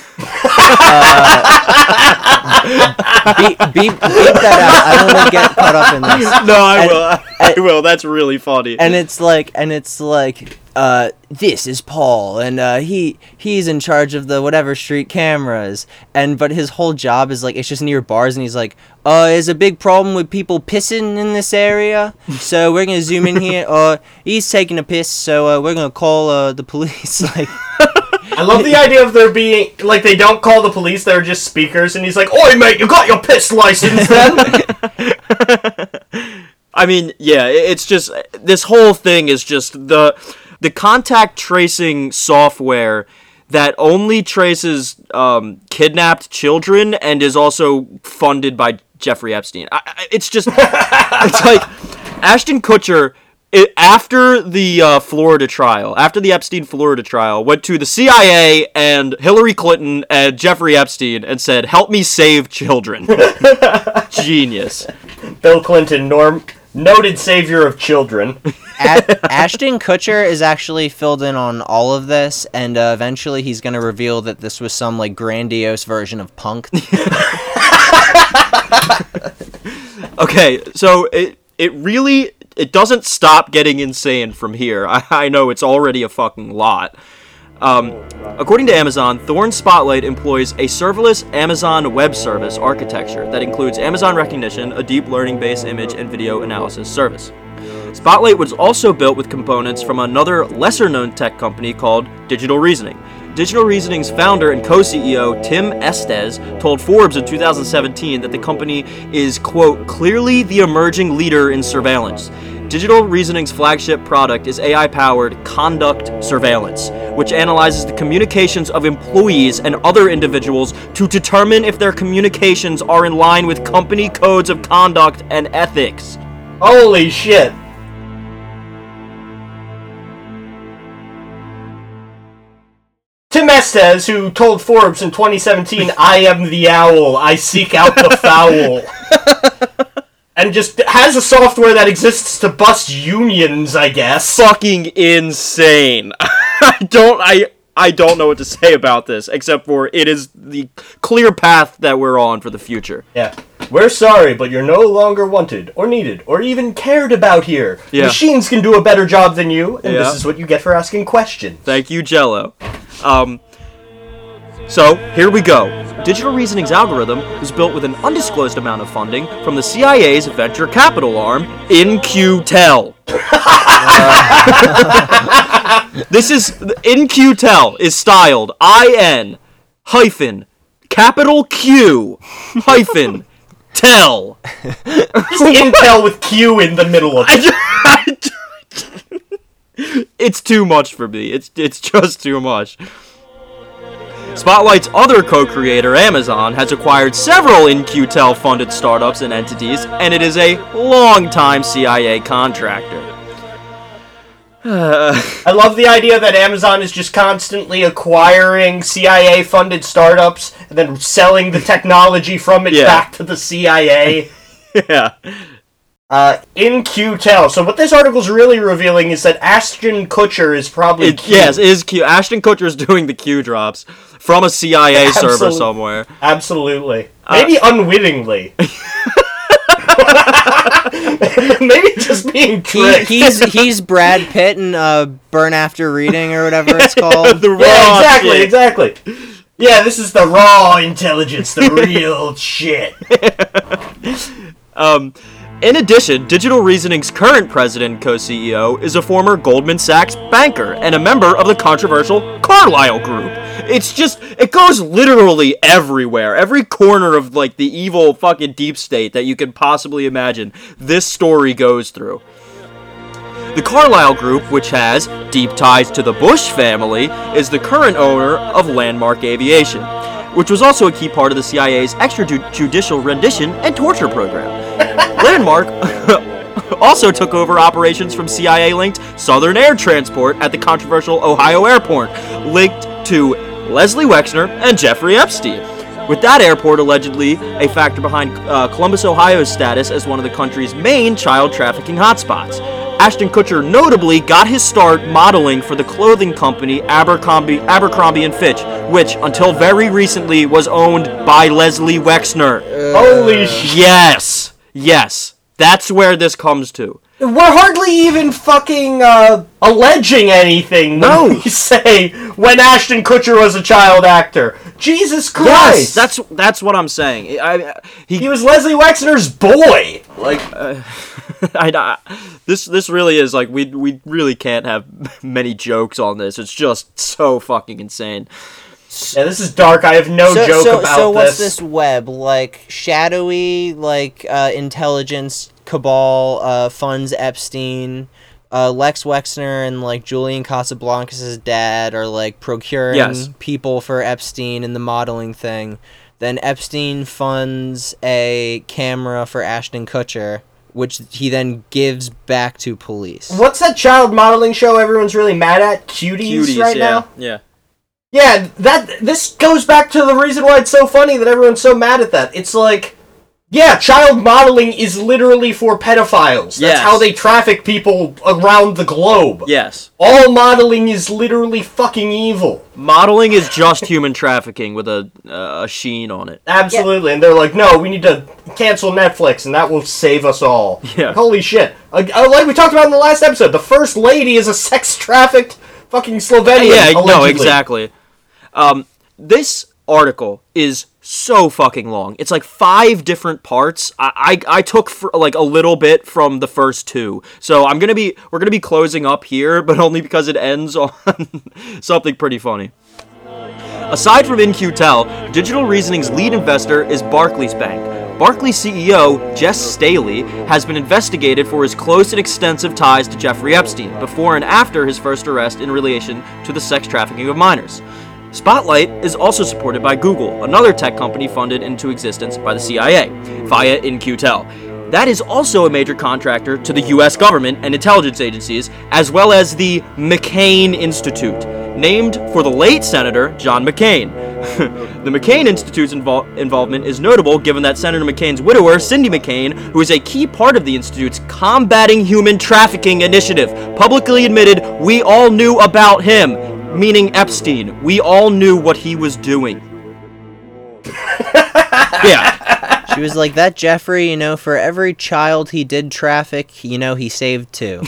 beep, beep, beep that out. I don't want to get caught up in this. no, I And- will. I, I will. That's really funny. And it's like and it's like uh this is Paul and uh he he's in charge of the whatever street cameras and but his whole job is like it's just near bars and he's like uh there's a big problem with people pissing in this area so we're gonna zoom in here uh he's taking a piss so uh, we're gonna call uh the police like I love the idea of there being like they don't call the police; they're just speakers, and he's like, "Oi, mate, you got your piss license then?" I mean, yeah, it's just this whole thing is just the the contact tracing software that only traces um, kidnapped children and is also funded by Jeffrey Epstein. I, I, it's just it's like Ashton Kutcher. It, after the uh, Florida trial, after the Epstein Florida trial, went to the CIA and Hillary Clinton and Jeffrey Epstein and said, "Help me save children." Genius. Bill Clinton, norm noted savior of children. A- Ashton Kutcher is actually filled in on all of this, and uh, eventually he's gonna reveal that this was some like grandiose version of punk. Okay, so it it really it doesn't stop getting insane from here. I, I know it's already a fucking lot. Um, according to Amazon, Thorn Spotlight employs a serverless Amazon Web Service architecture that includes Amazon Rekognition, a deep learning-based image and video analysis service. Spotlight was also built with components from another lesser-known tech company called Digital Reasoning. Digital Reasoning's founder and co-CEO Tim Estes told Forbes in 2017 that the company is quote clearly the emerging leader in surveillance. Digital Reasoning's flagship product is AI-powered Conduct Surveillance, which analyzes the communications of employees and other individuals to determine if their communications are in line with company codes of conduct and ethics. Holy shit! Tim Estes, who told Forbes in 2017, I am the owl, I seek out the foul. and just has a software that exists to bust unions, I guess. fucking insane. I don't I I don't know what to say about this except for it is the clear path that we're on for the future. Yeah. We're sorry, but you're no longer wanted, or needed, or even cared about here. Yeah. Machines can do a better job than you, and Yeah. this is what you get for asking questions. Thank you, Jello. Um so, here we go. Digital Reasoning's algorithm was built with an undisclosed amount of funding from the CIA's venture capital arm, In-Q-Tel. this is In-Q-Tel is styled I N hyphen capital Q hyphen tell. Intel with Q in the middle of it. it's too much for me. It's it's just too much. Spotlight's other co-creator, Amazon, has acquired several In-Q-Tel funded startups and entities, and it is a long-time CIA contractor. I love the idea that Amazon is just constantly acquiring CIA funded startups and then selling the technology from it Yeah. back to the CIA. yeah. Uh, In-Q-Tel. So what this article's really revealing is that Ashton Kutcher is probably It, yes, is Q. Ashton Kutcher is doing the Q drops from a CIA server somewhere. Absolutely. Uh, Maybe unwittingly. Maybe just being He, he's he's Brad Pitt in uh, Burn After Reading or whatever it's called. the yeah, raw exactly, shit. exactly. Yeah, this is the raw intelligence, the real shit. Um, in addition, Digital Reasoning's current president and co-CEO is a former Goldman Sachs banker and a member of the controversial Carlyle Group. It's just, it goes literally everywhere. Every corner of, like, the evil fucking deep state that you can possibly imagine, this story goes through. The Carlyle Group, which has deep ties to the Bush family, is the current owner of Landmark Aviation, which was also a key part of the CIA's extrajudicial rendition and torture program. Landmark also took over operations from CIA linked Southern Air Transport at the controversial Ohio airport, linked to Leslie Wexner and Jeffrey Epstein. with that airport allegedly a factor behind uh, Columbus, Ohio's status as one of the country's main child trafficking hotspots. Ashton Kutcher notably got his start modeling for the clothing company Abercrombie, Abercrombie and Fitch, which until very recently was owned by Leslie Wexner. Holy shit. Yes, yes, that's where this comes to. We're hardly even fucking uh, alleging anything when No. we say when Ashton Kutcher was a child actor. Jesus Christ! Yes, that's that's what I'm saying. I, I- he he was Leslie Wexner's boy. Like, I, I- this this really is like we we really can't have many jokes on this. It's just so fucking insane. Yeah, this is dark. I have no so, joke so, about so what's this. this web like shadowy like uh, intelligence cabal uh, funds epstein uh, lex wexner and like julian casablancas' dad are like procuring Yes. people for epstein in the modeling thing then epstein funds a camera for ashton kutcher which he then gives back to police What's that child modeling show everyone's really mad at? Cuties, Cuties, right yeah, now. yeah. Yeah, that this goes back to the reason why it's so funny that everyone's so mad at that. It's like, yeah, child modeling is literally for pedophiles. That's Yes. how they traffic people around the globe. Yes. All modeling is literally fucking evil. Modeling is just human trafficking with a uh, a sheen on it. Absolutely. And they're like, no, we need to cancel Netflix and that will save us all. Yeah. Holy shit. Like, uh, like we talked about in the last episode, the first lady is a sex trafficked fucking Slovenian. Yeah, no, exactly. Um, this article is so fucking long. It's like five different parts. I I, I took for, like a little bit from the first two, so I'm gonna be we're gonna be closing up here, but only because it ends on something pretty funny. Aside from In-Q-Tel, Digital Reasoning's lead investor is Barclays Bank. Barclays CEO Jes Staley has been investigated for his close and extensive ties to Jeffrey Epstein before and after his first arrest in relation to the sex trafficking of minors. Spotlight is also supported by Google, another tech company funded into existence by the CIA, via In-Q-Tel. That is also a major contractor to the US government and intelligence agencies, as well as the McCain Institute, named for the late Senator John McCain. the McCain Institute's invol- involvement is notable given that Senator McCain's widower, Cindy McCain, who is a key part of the Institute's Combating Human Trafficking initiative, publicly admitted we all knew about him, meaning Epstein. We all knew what he was doing. yeah. she was like that jeffrey you know for every child he did traffic you know he saved two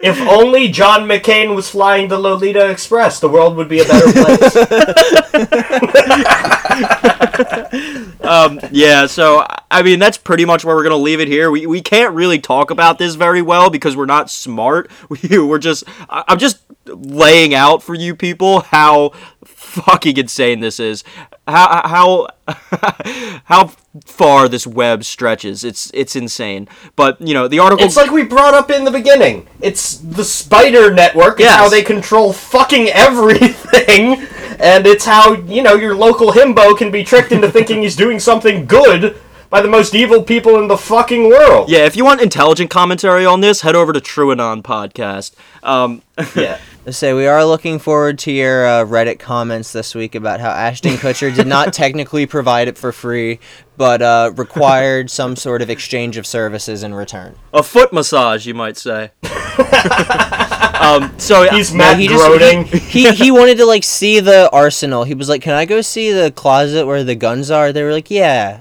If only John McCain was flying the Lolita Express, the world would be a better place. Um, yeah, so I mean that's pretty much where we're gonna leave it here. We, we can't really talk about this very well because we're not smart. We, we're just I'm just laying out for you people how fucking insane this is. How how how far this web stretches. It's it's insane. But you know the article. it's like we brought up in the beginning. It's the spider network. It's Yes. how they control fucking everything. And it's how, you know, your local himbo can be tricked into thinking he's doing something good by the most evil people in the fucking world. yeah, if you want intelligent commentary on this, head over to TrueAnon podcast. Um, Yeah. I say we are looking forward to your uh, Reddit comments this week about how Ashton Kutcher did not technically provide it for free, but uh, required some sort of exchange of services in return. a foot massage, you might say. um, so He's No, Matt he just he, he he wanted to like see the arsenal. He was like, "Can I go see the closet where the guns are?" They were like, "Yeah,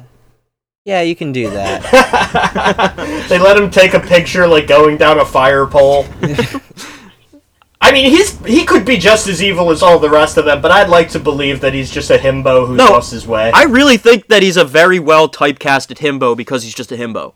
yeah, you can do that." They let him take a picture like going down a fire pole. I mean, he's he could be just as evil as all the rest of them, but I'd like to believe that he's just a himbo who's No, lost his way. I really think that he's a very well typecasted himbo because he's just a himbo.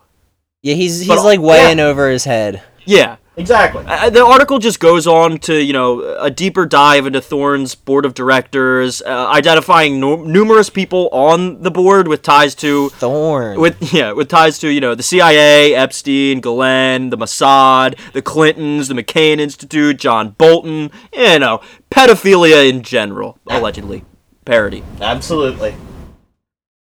Yeah, he's he's But- like way yeah. in over his head. Yeah. Exactly. Uh, the article just goes on to, you know, a deeper dive into Thorn's board of directors, uh, identifying nu- numerous people on the board with ties to Thorn. with yeah, with ties to, you know, the CIA, Epstein, Ghislaine, the Mossad, the Clintons, the McCain Institute, John Bolton, you know, pedophilia in general, allegedly. Parody. Absolutely.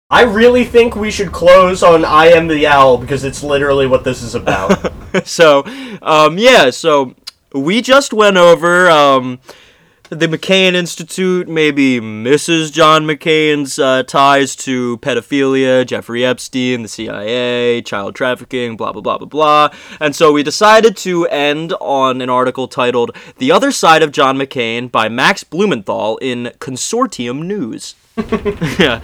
I really think we should close on I Am the Owl because it's literally what this is about. so um, yeah so we just went over um, the McCain Institute, maybe Mrs. John McCain's uh, ties to pedophilia, Jeffrey Epstein, the CIA, child trafficking, blah, blah, blah, blah, blah. And so we decided to end on an article titled The Other Side of John McCain by Max Blumenthal in Consortium News. yeah.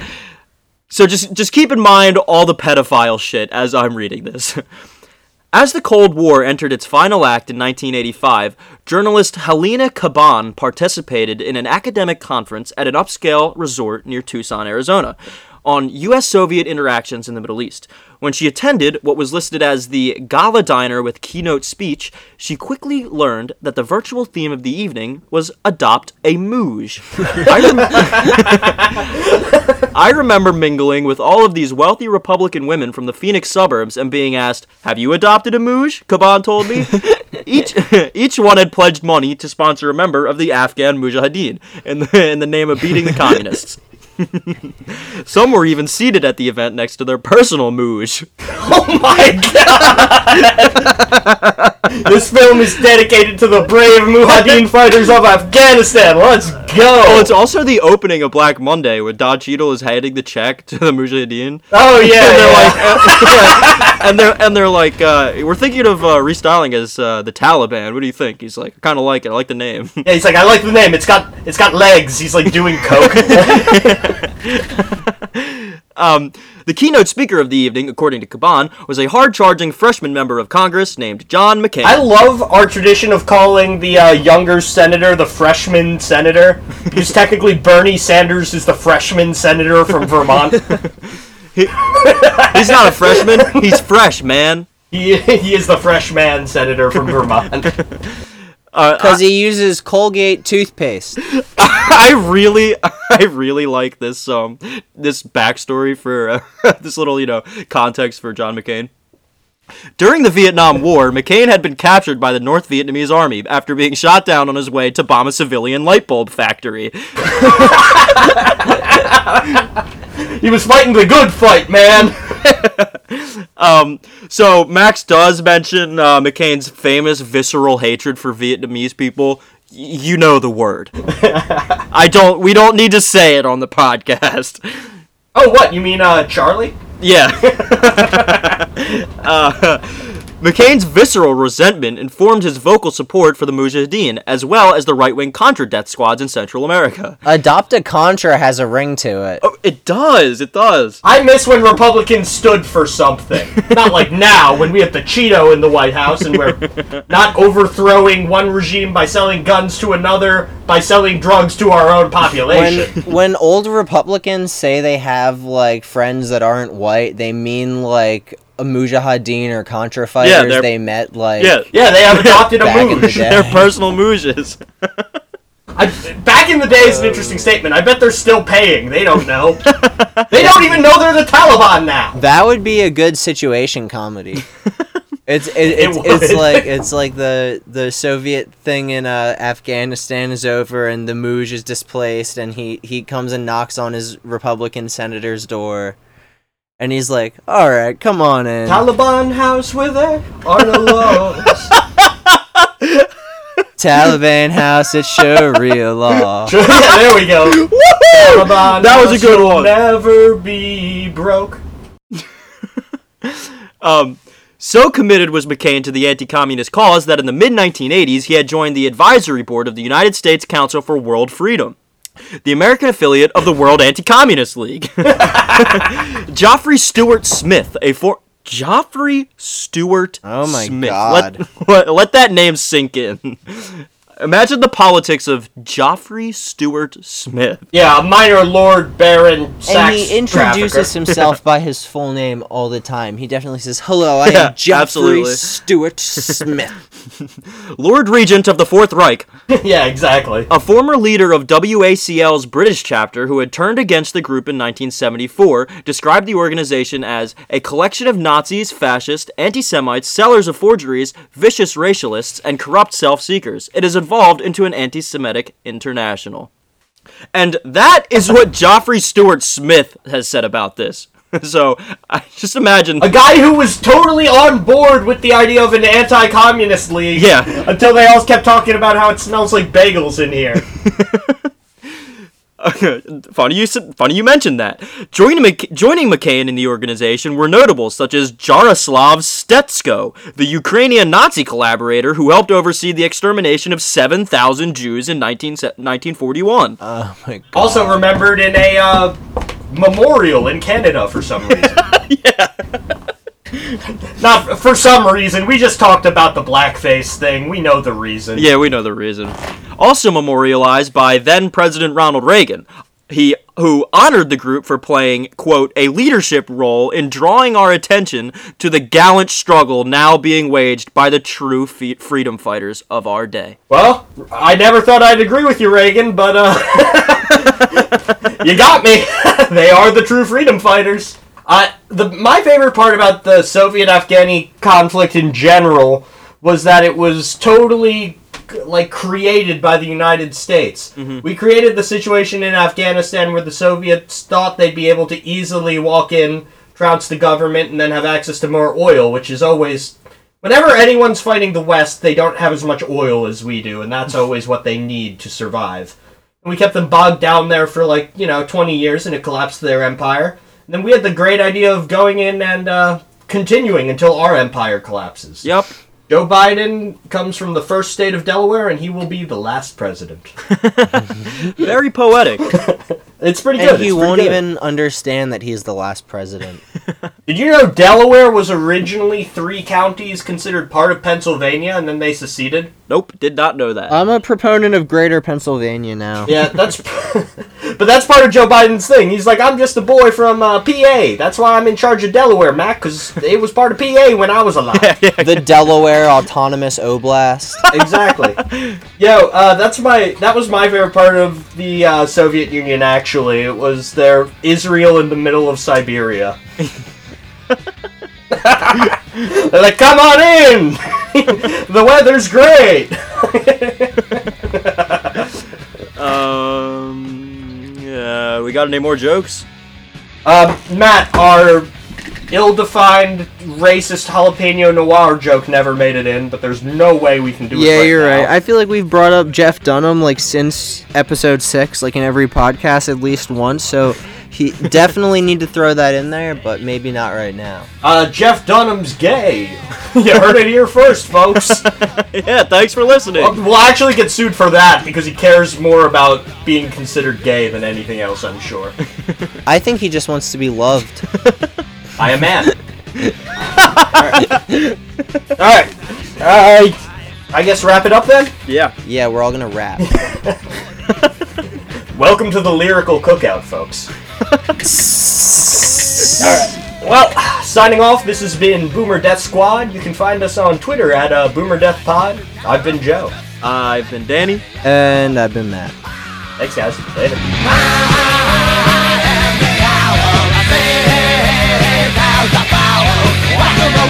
So just just keep in mind all the pedophile shit as I'm reading this. As the Cold War entered its final act in 1985, journalist Helena Cobban participated in an academic conference at an upscale resort near Tucson, Arizona, on U.S. Soviet interactions in the Middle East. When she attended what was listed as the gala diner with keynote speech, she quickly learned that the virtual theme of the evening was Adopt a Muj. I, rem- I remember mingling with all of these wealthy Republican women from the Phoenix suburbs and being asked, Have you adopted a Muj? Cobban told me. each, each one had pledged money to sponsor a member of the Afghan Mujahideen in the, in the name of beating the communists. Some were even seated at the event next to their personal muj. Oh my god! this film is dedicated to the brave Mujahideen fighters of Afghanistan. Let's go! Oh, it's also the opening of Black Monday where Don Cheadle is handing the check to the Mujahideen. Oh yeah, and they're yeah. like, uh, and they're and they're like, uh, we're thinking of uh, restyling as uh, the Taliban. What do you think? He's like, I kind of like it. I like the name. yeah, he's like, I like the name. It's got it's got legs. He's like doing coke. Um, the keynote speaker of the evening, according to Cobban, was a hard-charging freshman member of Congress named John McCain. I love our tradition of calling the uh, younger senator the freshman senator, because technically Bernie Sanders is the freshman senator from Vermont. He's not a freshman. He's fresh, man. he, he is the freshman senator from Vermont. Uh, Because he uses Colgate toothpaste. I really, I really like this um this backstory for uh, this little you know context for John McCain. During the Vietnam War, McCain had been captured by the North Vietnamese army after being shot down on his way to bomb a civilian light bulb factory. He was fighting the good fight, man. Um, so Max does mention uh, McCain's famous visceral hatred for Vietnamese people. Y- you know the word. I don't. We don't need to say it on the podcast. Oh, what? You mean uh, Charlie? Yeah. uh, McCain's visceral resentment informed his vocal support for the Mujahideen, as well as the right-wing Contra death squads in Central America. Adopt a Contra has a ring to it. Oh, it does. It does. I miss when Republicans stood for something. not like now when we have the Cheeto in the White House and we're not overthrowing one regime by selling guns to another by selling drugs to our own When population. when old Republicans say they have like friends that aren't white, they mean like a Mujahideen or Contra fighters they're- they met like Yeah. yeah, they have adopted a Back in the They're personal Mujas. I, back in the day is an interesting statement. I bet they're still paying. They don't know. they don't even know they're the Taliban now. That would be a good situation comedy. It's it, it's, it's like it's like the the Soviet thing in uh, Afghanistan is over and the Muj is displaced and he he comes and knocks on his Republican senator's door, and he's like, "All right, come on in." Taliban house where there are no laws. Taliban house, it's Sharia law. yeah, there we go. Taliban That was a good one. Never be broke. Um, so committed was McCain to the anti-communist cause that in the mid-1980s he had joined the advisory board of the United States Council for World Freedom, the American affiliate of the World Anti-Communist League. Geoffrey Stewart Smith, a for Geoffrey Stewart Oh my Smith. God. Let, let, let that name sink in. Imagine the politics of Geoffrey Stewart Smith. Yeah, minor lord baron And he introduces trafficker. himself by his full name all the time. He definitely says, "Hello, I Yeah, am Geoffrey absolutely. Stewart Smith." Lord Regent of the Fourth Reich. yeah, exactly. A former leader of WACL's British chapter who had turned against the group in 1974 described the organization as a collection of Nazis, fascists, anti Semites, sellers of forgeries, vicious racialists, and corrupt self seekers. It has evolved into an anti Semitic international. And that is what Geoffrey Stewart Smith has said about this. so I just imagine. A guy who was totally on board with the idea of an anti-communist league. Yeah. Until they all kept talking about how it smells like bagels in here. funny you said, funny you mentioned that. Joining Mc, joining McCain in the organization were notables such as Jaroslav Stetsko, the Ukrainian Nazi collaborator who helped oversee the extermination of 7,000 Jews in 19, 1941. Oh my god. also remembered in a uh, memorial in Canada for some reason. yeah. Not for some reason. We just talked about the blackface thing. We know the reason. Yeah, we know the reason. Also memorialized by then President Ronald Reagan. He who honored the group for playing, quote, a leadership role in drawing our attention to the gallant struggle now being waged by the true fe- freedom fighters of our day. Well, I never thought I'd agree with you, Reagan, but uh, you got me. they are the true freedom fighters. Uh, the my favorite part about the Soviet-Afghani conflict in general was that it was totally like created by the United States. We created the situation in Afghanistan where the Soviets thought they'd be able to easily walk in, trounce the government, and then have access to more oil, which is always Whenever anyone's fighting the West, they don't have as much oil as we do, and that's always what they need to survive. And we kept them bogged down there for like, you know, 20 years, and it collapsed their empire. And then we had the great idea of going in and uh, continuing until our empire collapses. Yep. Joe Biden comes from the first state of Delaware, and he will be the last president. Very poetic. It's pretty And good. he pretty won't good. even understand that he's the last president. Did you know Delaware was originally three counties considered part of Pennsylvania, and then they seceded? nope, did not know that. I'm a proponent of Greater Pennsylvania now. Yeah, that's. but that's part of Joe Biden's thing. He's like, I'm just a boy from uh, PA. That's why I'm in charge of Delaware, Mac, because it was part of PA when I was alive. The Delaware Autonomous Oblast. exactly. Yo, uh, that's my. That was my favorite part of the uh, Soviet Union. Actually, it was their Israel in the middle of Siberia. They're like, come on in. the weather's great. Um, yeah, we got any more jokes? Um, Matt, our ill-defined racist jalapeno noir joke never made it in, but there's no way we can do it. Yeah, right you're now. right. I feel like we've brought up Jeff Dunham like since episode six, like in every podcast at least once. So he definitely need to throw that in there, but maybe not right now. Uh, Jeff Dunham's gay. you heard it here first, folks. yeah, thanks for listening. Well, we'll actually get sued for that because he cares more about being considered gay than anything else. I'm sure. I think he just wants to be loved. I am man. All right. All right. I guess wrap it up then. Yeah. Yeah, we're all gonna rap. Welcome to the lyrical cookout, folks. Alright. Well, signing off, this has been Boomer Death Squad. You can find us on Twitter at uh, Boomer Death Pod. I've been Joe. I've been Danny. and I've been Matt. Thanks, guys. Later. You